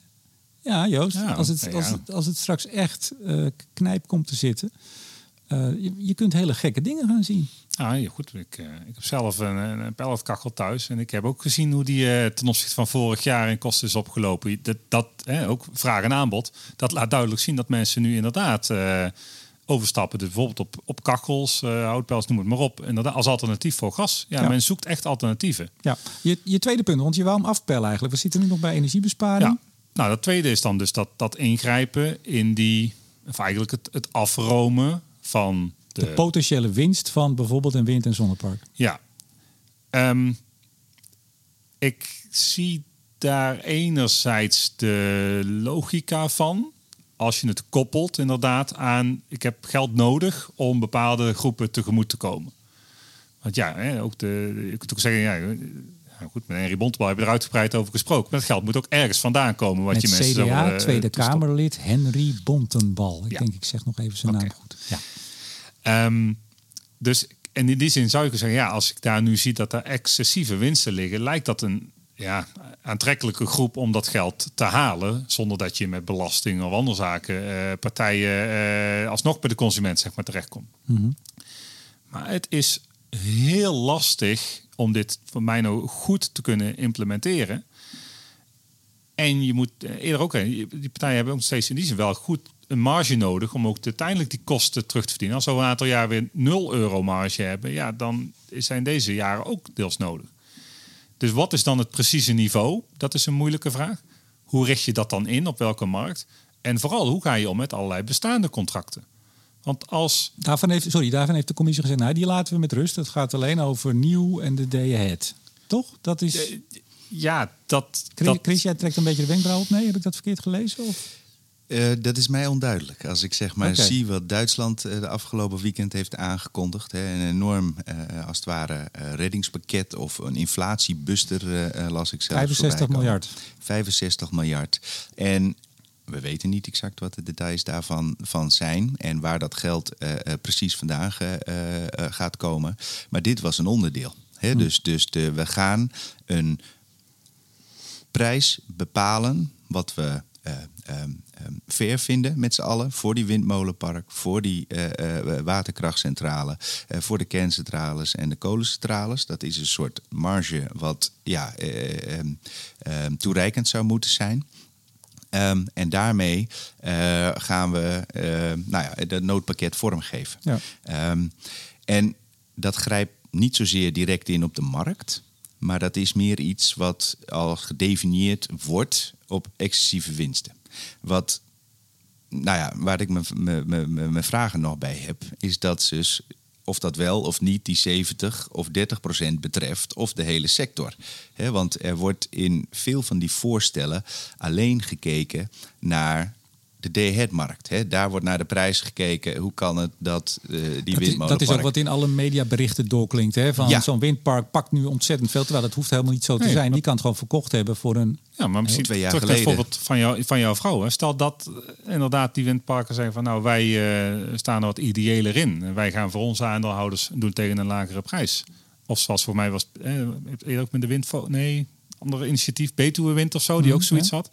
ja Joost, als, het, als, het, als het straks echt knijp komt te zitten, uh, je, je, kunt hele gekke dingen gaan zien. Ah, ja, goed. Ik, uh, ik heb zelf een, een pelletkachel thuis. En ik heb ook gezien hoe die uh, ten opzichte van vorig jaar in kosten is opgelopen. Dat, dat ook vraag en aanbod. Dat laat duidelijk zien dat mensen nu inderdaad overstappen. Dus bijvoorbeeld op, op kachels, houtpels, noem het maar op. Inderdaad, als alternatief voor gas. Ja, men zoekt echt alternatieven. Ja, je, je tweede punt, want je wou hem afpellen eigenlijk. We zitten nu nog bij energiebesparing. Ja. Nou, dat tweede is dan dus dat, dat ingrijpen in die... Of eigenlijk het, het afromen van de, potentiële winst van bijvoorbeeld een wind- en zonnepark. Ja. Um, ik zie daar enerzijds de logica van. Als je het koppelt inderdaad aan... ik heb geld nodig om bepaalde groepen tegemoet te komen. Want ja, hè, ook de, ik ook zeggen... Ja, nou goed, met Henry Bontebal hebben we er uitgebreid over gesproken. Maar het geld moet ook ergens vandaan komen. Wat met je mensen CDA, zo, uh, Tweede Kamerlid Henry Bontenbal. Ik denk, ik zeg nog even zijn naam goed. Ja. Um, dus en in die zin zou ik zeggen, ja, als ik daar nu zie dat er excessieve winsten liggen, lijkt dat een ja, aantrekkelijke groep om dat geld te halen, zonder dat je met belasting of andere zaken uh, partijen uh, alsnog bij de consument zeg maar terechtkomt. Mm Maar het is heel lastig om dit voor mij nou goed te kunnen implementeren. En je moet eh, eerder ook, die partijen hebben ook steeds in die zin wel goed een marge nodig om ook uiteindelijk die kosten terug te verdienen. Als we een aantal jaar weer 0 euro marge hebben, ja, dan zijn deze jaren ook deels nodig. Dus wat is dan het precieze niveau? Dat is een moeilijke vraag. Hoe richt je dat dan in? Op welke markt? En vooral, hoe ga je om met allerlei bestaande contracten? Want als... Daarvan heeft, sorry, daarvan heeft de commissie gezegd, nou, die laten we met rust. Het gaat alleen over nieuw en de day ahead. Toch? Dat is... Eh, ja, dat... Chris, dat... Chris, jij trekt een beetje de wenkbrauw op. Nee, heb ik dat verkeerd gelezen? Of? Uh, dat is mij onduidelijk. Als ik zeg maar okay. zie wat Duitsland uh, de afgelopen weekend heeft aangekondigd. Hè, een enorm, uh, als het ware, reddingspakket of een inflatiebuster las ik zelf. 65 miljard. 65 miljard. En we weten niet exact wat de details daarvan van zijn en waar dat geld uh, precies vandaan uh, gaat komen. Maar dit was een onderdeel. Hè? Hm. Dus, dus de, we gaan een prijs bepalen wat we um, fair vinden met z'n allen voor die windmolenpark, voor die waterkrachtcentrale, voor de kerncentrales en de kolencentrales. Dat is een soort marge wat ja, toereikend zou moeten zijn. Um, en daarmee uh, gaan we uh, nou ja, het noodpakket vormgeven. Ja. Um, en dat grijpt niet zozeer direct in op de markt, maar dat is meer iets wat al gedefinieerd wordt op excessieve winsten. Wat, nou ja, waar ik mijn vragen nog bij heb, is dat ze dus of dat wel of niet die 70 of 30 procent betreft, of de hele sector. want er wordt in veel van die voorstellen alleen gekeken naar de day-ahead-markt. Daar wordt naar de prijs gekeken. Hoe kan het dat uh, die dat is, dat is ook wat in alle mediaberichten doorklinkt. Hè? Van zo'n windpark pakt nu ontzettend veel, terwijl dat hoeft helemaal niet zo te zijn. Die kan het gewoon verkocht hebben voor een... Ja, maar misschien twee jaar terug geleden. bijvoorbeeld van, jou, van jouw vrouw. Hè? Stel dat uh, inderdaad die windparken zeggen van... nou, wij uh, staan er wat ideëler in. En wij gaan voor onze aandeelhouders doen tegen een lagere prijs. Of zoals voor mij was... Eh, eerder ook met de wind... Nee, andere initiatief, Betuwe Wind of zo, die mhm, ook zoiets had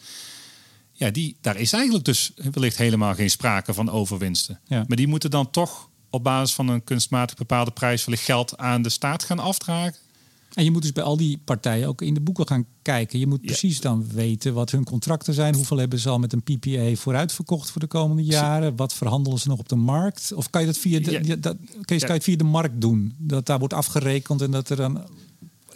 ja, die, daar is eigenlijk dus wellicht helemaal geen sprake van overwinsten. Ja. Maar die moeten dan toch op basis van een kunstmatig bepaalde prijs wellicht geld aan de staat gaan afdragen. En je moet dus bij al die partijen ook in de boeken gaan kijken. Je moet precies dan weten wat hun contracten zijn. Hoeveel hebben ze al met een PPA vooruitverkocht voor de komende jaren? Wat verhandelen ze nog op de markt? Of kan je dat via de, ja. dat, kan je het via de markt doen? Dat daar wordt afgerekend en dat er dan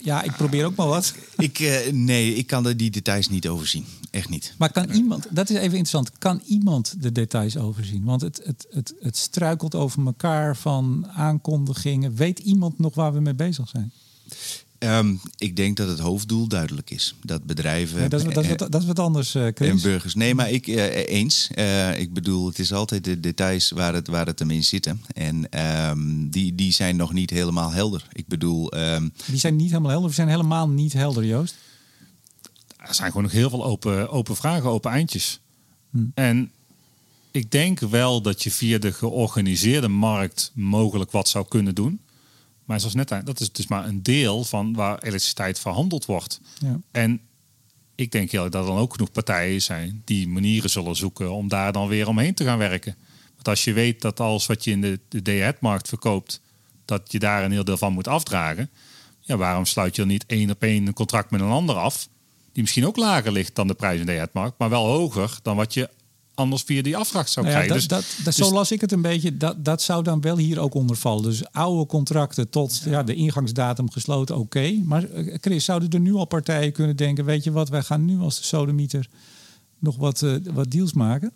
ja, ik probeer ook maar wat. Ik, uh, nee, ik kan die details niet overzien. Echt niet. Maar kan iemand, dat is even interessant, kan iemand de details overzien? Want het, het, het, het struikelt over elkaar van aankondigingen. Weet iemand nog waar we mee bezig zijn? Um, ik denk dat het hoofddoel duidelijk is. Dat bedrijven. Ja, dat, is, dat, is, dat, is wat anders, uh, En burgers. Nee, maar ik uh, eens. Uh, ik bedoel, het is altijd de details waar het, waar het hem in zitten. En um, die, die zijn nog niet helemaal helder. Ik bedoel. Um, die zijn niet helemaal helder. Of zijn helemaal niet helder, Joost? Er zijn gewoon nog heel veel open, open vragen, open eindjes. Hm. En ik denk wel dat je via de georganiseerde markt mogelijk wat zou kunnen doen. Maar zoals net, dat is dus maar een deel van waar elektriciteit verhandeld wordt. Ja. En ik denk heel dat er dan ook genoeg partijen zijn die manieren zullen zoeken om daar dan weer omheen te gaan werken. Want als je weet dat alles wat je in de, de day-ahead-markt verkoopt, dat je daar een heel deel van moet afdragen. Ja, waarom sluit je dan niet één op één een contract met een ander af? Die misschien ook lager ligt dan de prijs in de day-ahead-markt, maar wel hoger dan wat je anders via die afdracht zou nou krijgen. Dat, dus, dat, zo dus- las ik het een beetje. Dat, dat zou dan wel hier ook onder vallen. Dus oude contracten tot ja. de ingangsdatum gesloten, oké. Maar eh, Chris, zouden er nu al partijen kunnen denken... weet je wat, wij gaan nu als de sodemieter nog wat, uh, wat deals maken?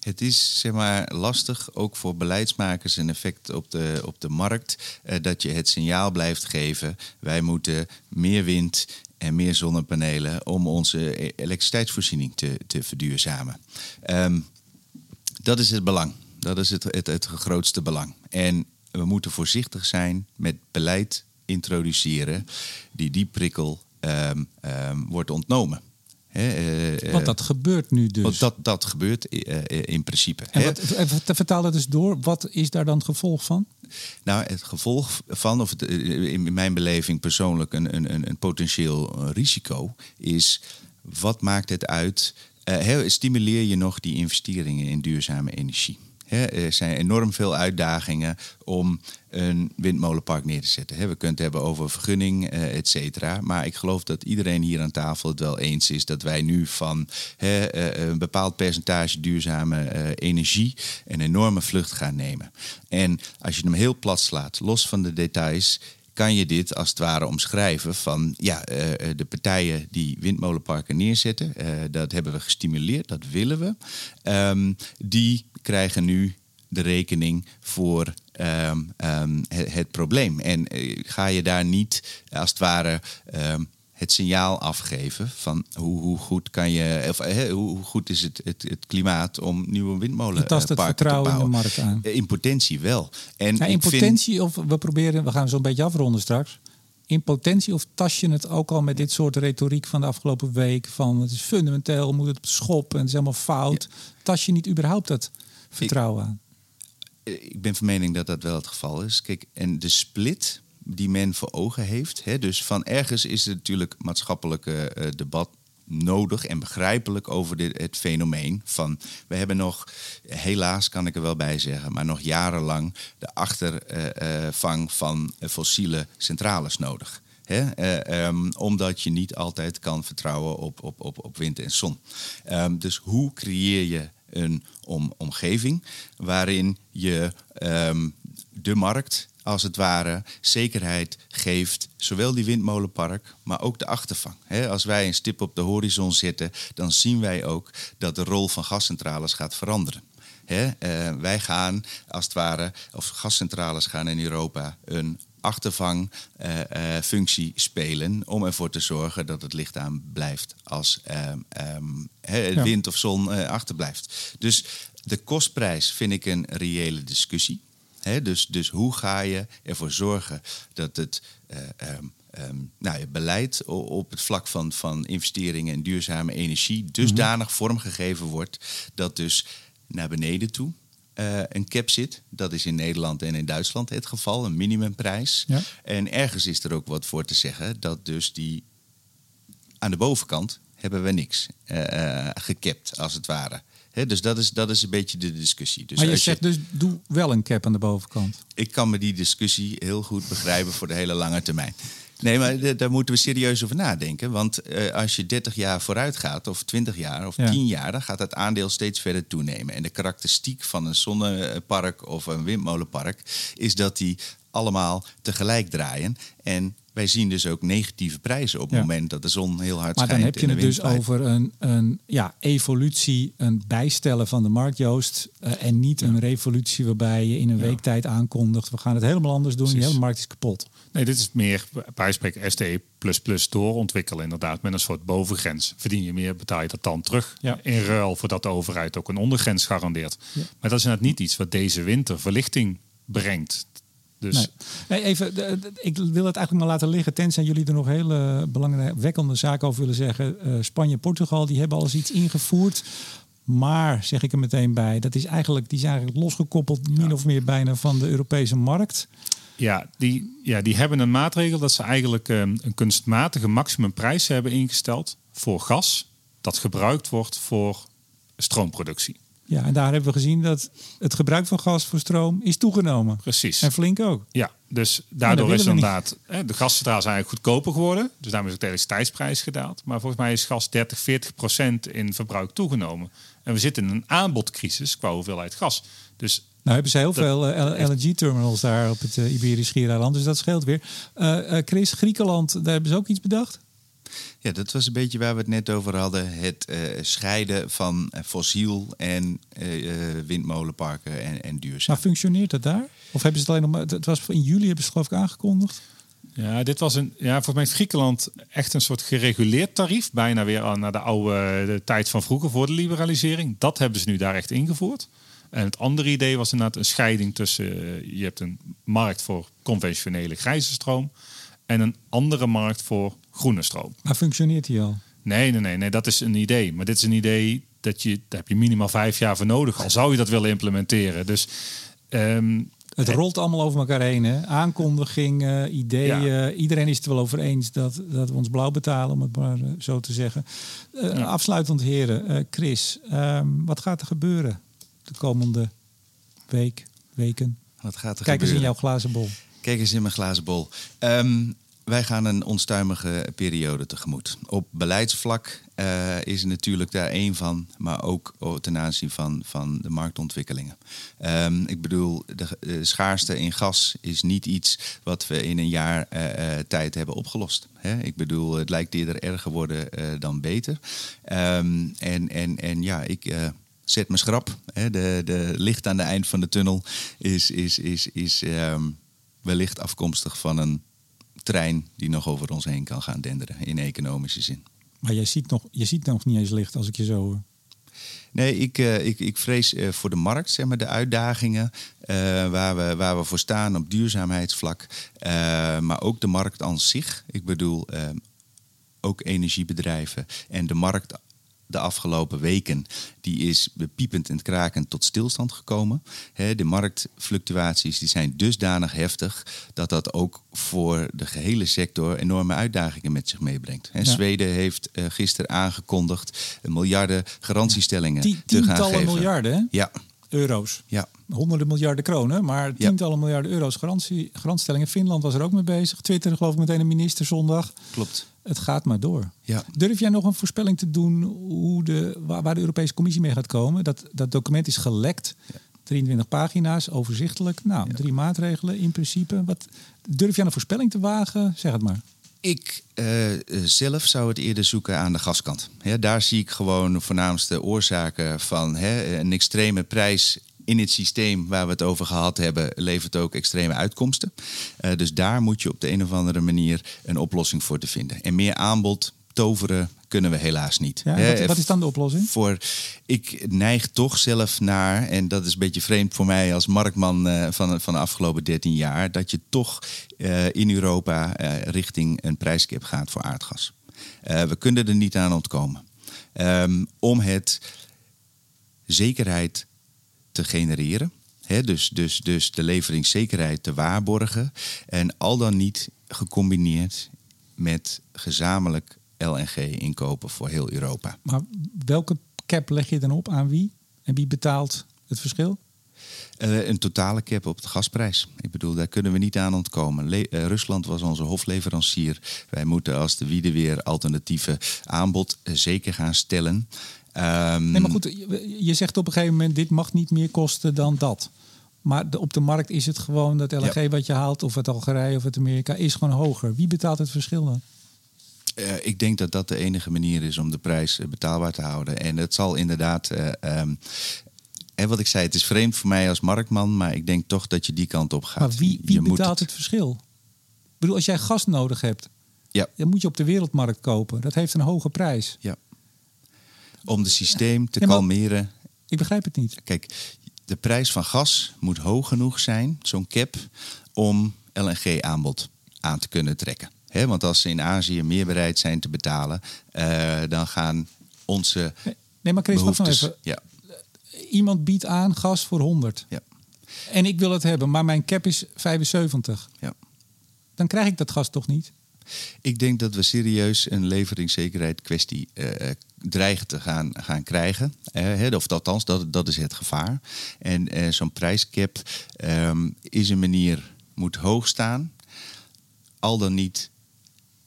Het is zeg maar, lastig, ook voor beleidsmakers, een effect op de, op de markt, eh, dat je het signaal blijft geven: wij moeten meer wind en meer zonnepanelen om onze elektriciteitsvoorziening te, te verduurzamen. Um, dat is het belang. Dat is het, het, het grootste belang. En we moeten voorzichtig zijn met beleid introduceren die die prikkel um, um, wordt ontnomen. He, uh, want dat gebeurt nu dus. Dat, dat gebeurt uh, in principe. En wat, vertaal het dus door. Wat is daar dan het gevolg van? Nou, het gevolg van, of het, in mijn beleving persoonlijk een, een, een potentieel risico, is wat maakt het uit? Uh, stimuleer je nog die investeringen in duurzame energie? Er zijn enorm veel uitdagingen om een windmolenpark neer te zetten. we kunnen het hebben over vergunning, eh, et cetera. Maar ik geloof dat iedereen hier aan tafel het wel eens is dat wij nu van eh, een bepaald percentage duurzame eh, energie een enorme vlucht gaan nemen. En als je hem heel plat slaat, los van de details, kan je dit als het ware omschrijven van ja, de partijen die windmolenparken neerzetten, dat hebben we gestimuleerd, dat willen we. Um, die krijgen nu de rekening voor um, um, het, probleem. En ga je daar niet als het ware het signaal afgeven van hoe, hoe goed kan je, of, uh, hoe goed is het, het, het, klimaat om nieuwe windmolenparken te bouwen? in de markt aan. In potentie wel. En ja, in potentie, of we proberen, we gaan zo'n beetje afronden straks. in potentie of tas je het ook al met dit soort retoriek van de afgelopen week? Van het is fundamenteel, moet het op schop en het is helemaal fout. Tas je niet überhaupt dat vertrouwen aan? Ik ben van mening dat dat wel het geval is. Kijk, en de split die men voor ogen heeft. Hè, dus van ergens is er natuurlijk maatschappelijke uh, debat nodig en begrijpelijk over dit, het fenomeen van we hebben nog, helaas kan ik er wel bij zeggen, maar nog jarenlang de achtervang van fossiele centrales nodig. um, omdat je niet altijd kan vertrouwen op, op, op, op wind en zon. Um, dus hoe creëer je een om, omgeving waarin je um, de markt als het ware zekerheid geeft, zowel die windmolenpark, maar ook de achtervang. als wij een stip op de horizon zetten, dan zien wij ook dat de rol van gascentrales gaat veranderen. Eh, wij gaan, als het ware, of gascentrales gaan in Europa een achtervangfunctie uh, uh, spelen om ervoor te zorgen dat het licht aan blijft als um, wind of zon achterblijft. Dus de kostprijs vind ik een reële discussie dus, dus hoe ga je ervoor zorgen dat het uh, um, nou, je beleid op het vlak van, van investeringen in duurzame energie dusdanig mm vormgegeven wordt dat dus naar beneden toe uh, een cap zit. Dat is in Nederland en in Duitsland het geval, een minimumprijs. Ja. En ergens is er ook wat voor te zeggen dat dus die aan de bovenkant hebben we niks uh, gekapt, als het ware dus dat is, dat is een beetje de discussie. Dus maar je zegt dus, doe wel een cap aan de bovenkant. Ik kan me die discussie heel goed begrijpen voor de hele lange termijn. Nee, maar daar moeten we serieus over nadenken. Want eh, als je 30 jaar vooruit gaat, of 20 jaar, of 10 jaar, dan gaat dat aandeel steeds verder toenemen. En de karakteristiek van een zonnepark of een windmolenpark is dat die allemaal tegelijk draaien. En wij zien dus ook negatieve prijzen op het moment dat de zon heel hard schijnt. Maar dan heb je het dus over een, een ja, evolutie, een bijstellen van de markt, Joost. Uh, en niet een revolutie waarbij je in een week tijd aankondigt... we gaan het helemaal anders doen, de hele markt is kapot. Nee, dit is meer bij spreken STE++ doorontwikkelen inderdaad. Met een soort bovengrens. Verdien je meer, betaal je dat dan terug. Ja. In ruil voordat de overheid ook een ondergrens garandeert. Maar dat is net niet iets wat deze winter verlichting brengt. Dus... Nee. even, ik wil het eigenlijk maar laten liggen, tenzij jullie er nog hele belangwekkende zaken over willen zeggen. Uh, Spanje, Portugal, die hebben alles iets ingevoerd. Maar, zeg ik er meteen bij, dat is eigenlijk, die zijn eigenlijk losgekoppeld, min of meer bijna van de Europese markt. Ja die, ja, die hebben een maatregel dat ze eigenlijk um, een kunstmatige maximumprijs hebben ingesteld voor gas dat gebruikt wordt voor stroomproductie. Ja, en daar hebben we gezien dat het gebruik van gas voor stroom is toegenomen. Precies. En flink ook. Ja, dus daardoor is inderdaad hè, de gascentrales eigenlijk goedkoper geworden. Dus daarmee is ook de elektriciteitsprijs gedaald. Maar volgens mij is gas 30, 40 procent in verbruik toegenomen. En we zitten in een aanbodcrisis qua hoeveelheid gas. Dus nou hebben ze heel veel uh, eh, LNG-terminals daar op het uh, Iberisch Schiereiland. Dus dat scheelt weer. Uh, Chris, Griekenland, daar hebben ze ook iets bedacht? Ja, dat was een beetje waar we het net over hadden. Het uh, scheiden van uh, fossiel en uh, windmolenparken en, en duurzaam. Maar functioneert dat daar? Of hebben ze het alleen nog maar... Het was in juli hebben ze het geloof ik aangekondigd. Ja, dit was een. Ja, volgens mij heeft Griekenland echt een soort gereguleerd tarief. Bijna weer aan naar de oude de tijd van vroeger voor de liberalisering. Dat hebben ze nu daar echt ingevoerd. En het andere idee was inderdaad een scheiding tussen. Je hebt een markt voor conventionele grijze stroom. En een andere markt voor groene stroom. Maar functioneert die al? Nee, nee, nee, nee, dat is een idee. Maar dit is een idee dat je, daar heb je minimaal vijf jaar voor nodig. Al zou je dat willen implementeren. Dus um, het rolt allemaal over elkaar heen. Hè? Aankondigingen, ideeën. Iedereen is het er wel over eens dat, dat we ons blauw betalen, om het maar eh, zo te zeggen. Uh, Afsluitend, heren. Uh, Chris, um, wat gaat er gebeuren de komende week, weken? Wat gaat er Kijk eens in jouw glazen bol. Kijk eens in mijn glazen bol. Um, wij gaan een onstuimige periode tegemoet. Op beleidsvlak uh, is natuurlijk daar één van, maar ook ten aanzien van, van de marktontwikkelingen. Um, ik bedoel, de, schaarste in gas is niet iets wat we in een jaar uh, tijd hebben opgelost. Hè? Ik bedoel, het lijkt eerder erger worden dan beter. Um, en, en, en ja, ik zet me schrap. De, de licht aan de eind van de tunnel is, is, is, is um, wellicht afkomstig van een trein die nog over ons heen kan gaan denderen in economische zin. Maar jij ziet nog, je ziet nog niet eens licht als ik je zo. Nee, ik, uh, ik, ik vrees uh, voor de markt, zeg maar, de uitdagingen uh, waar, we, waar we voor staan op duurzaamheidsvlak. maar ook de markt aan zich. Ik bedoel, ook energiebedrijven en de markt de afgelopen weken, die is piepend en krakend tot stilstand gekomen. de marktfluctuaties die zijn dusdanig heftig dat dat ook voor de gehele sector enorme uitdagingen met zich meebrengt. Zweden heeft uh, gisteren aangekondigd miljarden garantiestellingen te gaan geven. Tientallen miljarden, Ja. Euro's. Ja. Honderden miljarden kronen, maar tientallen miljarden euro's garantie, garantstellingen. Finland was er ook mee bezig. Twitter geloof ik meteen een minister zondag. Klopt het gaat maar door. Ja. Durf jij nog een voorspelling te doen hoe de, waar, de Europese Commissie mee gaat komen? Dat, dat document is gelekt. 23 pagina's, overzichtelijk. Nou, drie maatregelen in principe. Wat, durf jij een voorspelling te wagen? Zeg het maar. Ik uh, zelf zou het eerder zoeken aan de gaskant. daar zie ik gewoon de voornaamste oorzaken van een extreme prijs in het systeem waar we het over gehad hebben, levert ook extreme uitkomsten. Uh, dus daar moet je op de een of andere manier een oplossing voor te vinden. En meer aanbod toveren kunnen we helaas niet. Ja, wat, wat, is dan de oplossing? Voor, ik neig toch zelf naar, en dat is een beetje vreemd voor mij als marktman uh, van, van de afgelopen 13 jaar, dat je toch uh, in Europa richting een prijskip gaat voor aardgas. we kunnen er niet aan ontkomen. Um, om het zekerheid te genereren. dus, dus, dus de leveringszekerheid te waarborgen. En al dan niet gecombineerd met gezamenlijk LNG inkopen voor heel Europa. Maar welke cap leg je dan op aan wie? En wie betaalt het verschil? Uh, een totale cap op de gasprijs. Ik bedoel, daar kunnen we niet aan ontkomen. Le uh, Rusland was onze hofleverancier. Wij moeten als de Wiede weer alternatieve aanbod uh, zeker gaan stellen. Um, nee, maar goed, je zegt op een gegeven moment: dit mag niet meer kosten dan dat. Maar de, op de markt is het gewoon dat LNG wat je haalt, of het Algerije of het Amerika, is gewoon hoger. Wie betaalt het verschil dan? Uh, ik denk dat dat de enige manier is om de prijs uh, betaalbaar te houden. En het zal inderdaad. Uh, um, en wat ik zei, het is vreemd voor mij als marktman, maar ik denk toch dat je die kant op gaat. Maar wie, wie betaalt het... het... verschil? Ik bedoel, als jij gas nodig hebt, ja. dan moet je op de wereldmarkt kopen. Dat heeft een hoge prijs. Ja om het systeem te kalmeren. Ik begrijp het niet. Kijk, de prijs van gas moet hoog genoeg zijn, zo'n cap, om LNG-aanbod aan te kunnen trekken. want als ze in Azië meer bereid zijn te betalen, uh, dan gaan onze. Nee, maar Chris, behoeftes, even. Ja. Iemand biedt aan gas voor 100. Ja. En ik wil het hebben, maar mijn cap is 75. Ja. Dan krijg ik dat gas toch niet? Ik denk dat we serieus een leveringszekerheid kwestie uh, dreigen te gaan, gaan krijgen. Uh, of althans, dat, dat is het gevaar. En zo'n prijscap um, is een manier, moet hoog staan. Al dan niet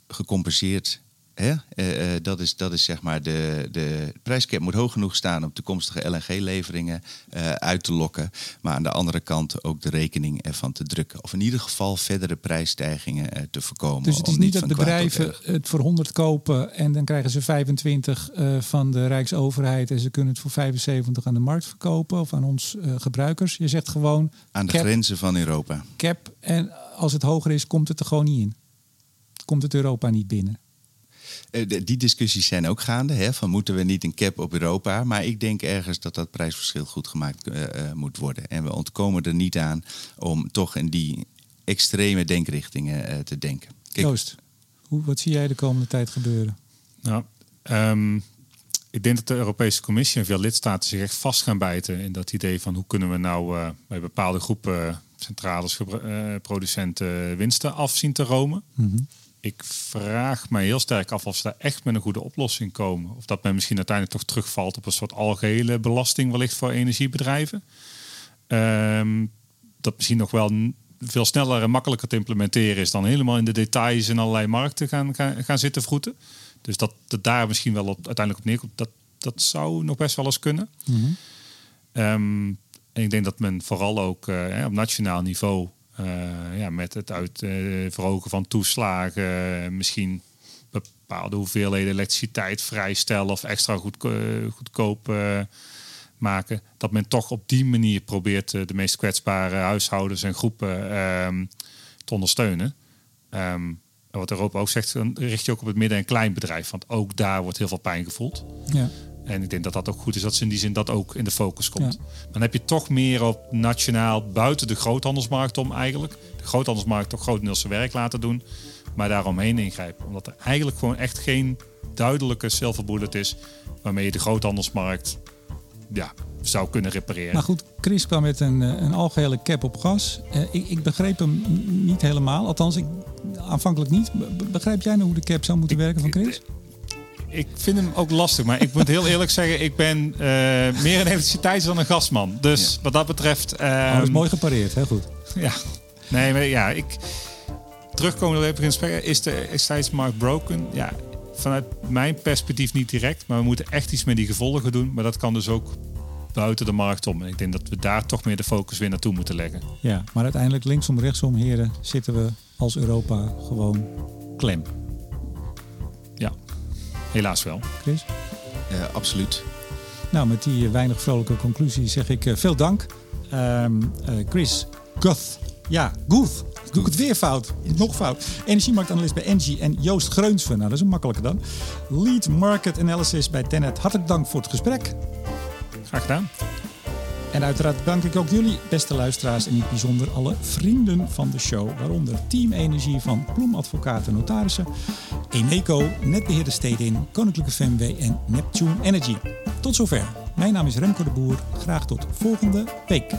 gecompenseerd Hè? Uh, dat, is, dat is zeg maar de, de prijscap moet hoog genoeg staan om toekomstige LNG-leveringen uh, uit te lokken. Maar aan de andere kant ook de rekening ervan te drukken. Of in ieder geval verdere prijsstijgingen uh, te voorkomen. Dus het is niet dat bedrijven het voor 100 kopen en dan krijgen ze 25 van de Rijksoverheid en ze kunnen het voor 75 aan de markt verkopen of aan ons gebruikers. Je zegt gewoon. Aan de grenzen van Europa. Cap en als het hoger is, komt het er gewoon niet in. Komt het Europa niet binnen. Eh, die discussies zijn ook gaande. Hè, van moeten we niet een cap op Europa? Maar ik denk ergens dat dat prijsverschil goed gemaakt uh, moet worden. En we ontkomen er niet aan om toch in die extreme denkrichtingen uh, te denken. Kijk, Joost, hoe, wat zie jij de komende tijd gebeuren? Nou, um, ik denk dat de Europese Commissie en veel lidstaten zich echt vast gaan bijten in dat idee van hoe kunnen we nou uh, bij bepaalde groepen centrales, producenten winsten af zien te romen. Mm -hmm ik vraag me heel sterk af of ze daar echt met een goede oplossing komen. Of dat men misschien uiteindelijk toch terugvalt op een soort algehele belasting wellicht voor energiebedrijven. Um, dat misschien nog wel veel sneller en makkelijker te implementeren is dan helemaal in de details in allerlei markten gaan, gaan, gaan zitten vroeten. Dus dat het daar misschien wel op, uiteindelijk op neerkomt, dat, dat zou nog best wel eens kunnen. Mm en ik denk dat men vooral ook uh, op nationaal niveau uh, ja, met het uh, verhogen van toeslagen, misschien bepaalde hoeveelheden elektriciteit vrijstellen of extra goed, uh, goedkoop maken. Dat men toch op die manier probeert de meest kwetsbare huishoudens en groepen ehm, te ondersteunen. Um, wat Europa ook zegt, dan richt je ook op het midden- en kleinbedrijf. Want ook daar wordt heel veel pijn gevoeld. Ja. En ik denk dat dat ook goed is dat ze in die zin dat ook in de focus komt. Dan heb je toch meer op nationaal buiten de groothandelsmarkt om eigenlijk. De groothandelsmarkt toch grotendeels zijn werk laten doen. Maar daaromheen ingrijpen. Omdat er eigenlijk gewoon echt geen duidelijke silver bullet is waarmee je de groothandelsmarkt ja, zou kunnen repareren. Maar goed, Chris kwam met een, eh, een algehele cap op gas. Uh, ik, ik, begreep hem niet helemaal. Althans, ik, aanvankelijk niet. begrijp jij nou hoe de cap zou moeten werken van Chris? Ik vind hem ook lastig, maar ik moet heel eerlijk zeggen, ik ben uh, meer een elektriciteits dan een gasman. Dus wat dat betreft. Uh, oh, dat is mooi gepareerd, heel goed. Ja, nee, maar ja, ik. Terugkomen op even is de elektriciteitsmarkt broken? Ja, vanuit mijn perspectief niet direct, maar we moeten echt iets met die gevolgen doen. Maar dat kan dus ook buiten de markt om. En ik denk dat we daar toch meer de focus weer naartoe moeten leggen. Ja, maar uiteindelijk linksom, rechtsom, heren, zitten we als Europa gewoon klem. Helaas wel. Chris? Uh, absoluut. Nou, met die weinig vrolijke conclusie zeg ik uh, veel dank. Um, uh, Chris Guth. Ja, Guth doe ik het weer fout. Nog fout. Energiemarktanalist bij Engie en Joost Greunsven. Nou, dat is een makkelijke dan. Lead Market Analysis bij Tenet. Hartelijk dank voor het gesprek. Graag gedaan. En uiteraard dank ik ook jullie, beste luisteraars, en in het bijzonder alle vrienden van de show, waaronder Team Energie van Ploem Advocaten Notarissen, Eneco, Netbeheerder Stedin, Koninklijke FMW en Neptune Energy. Tot zover. Mijn naam is Remco de Boer. Graag tot volgende week.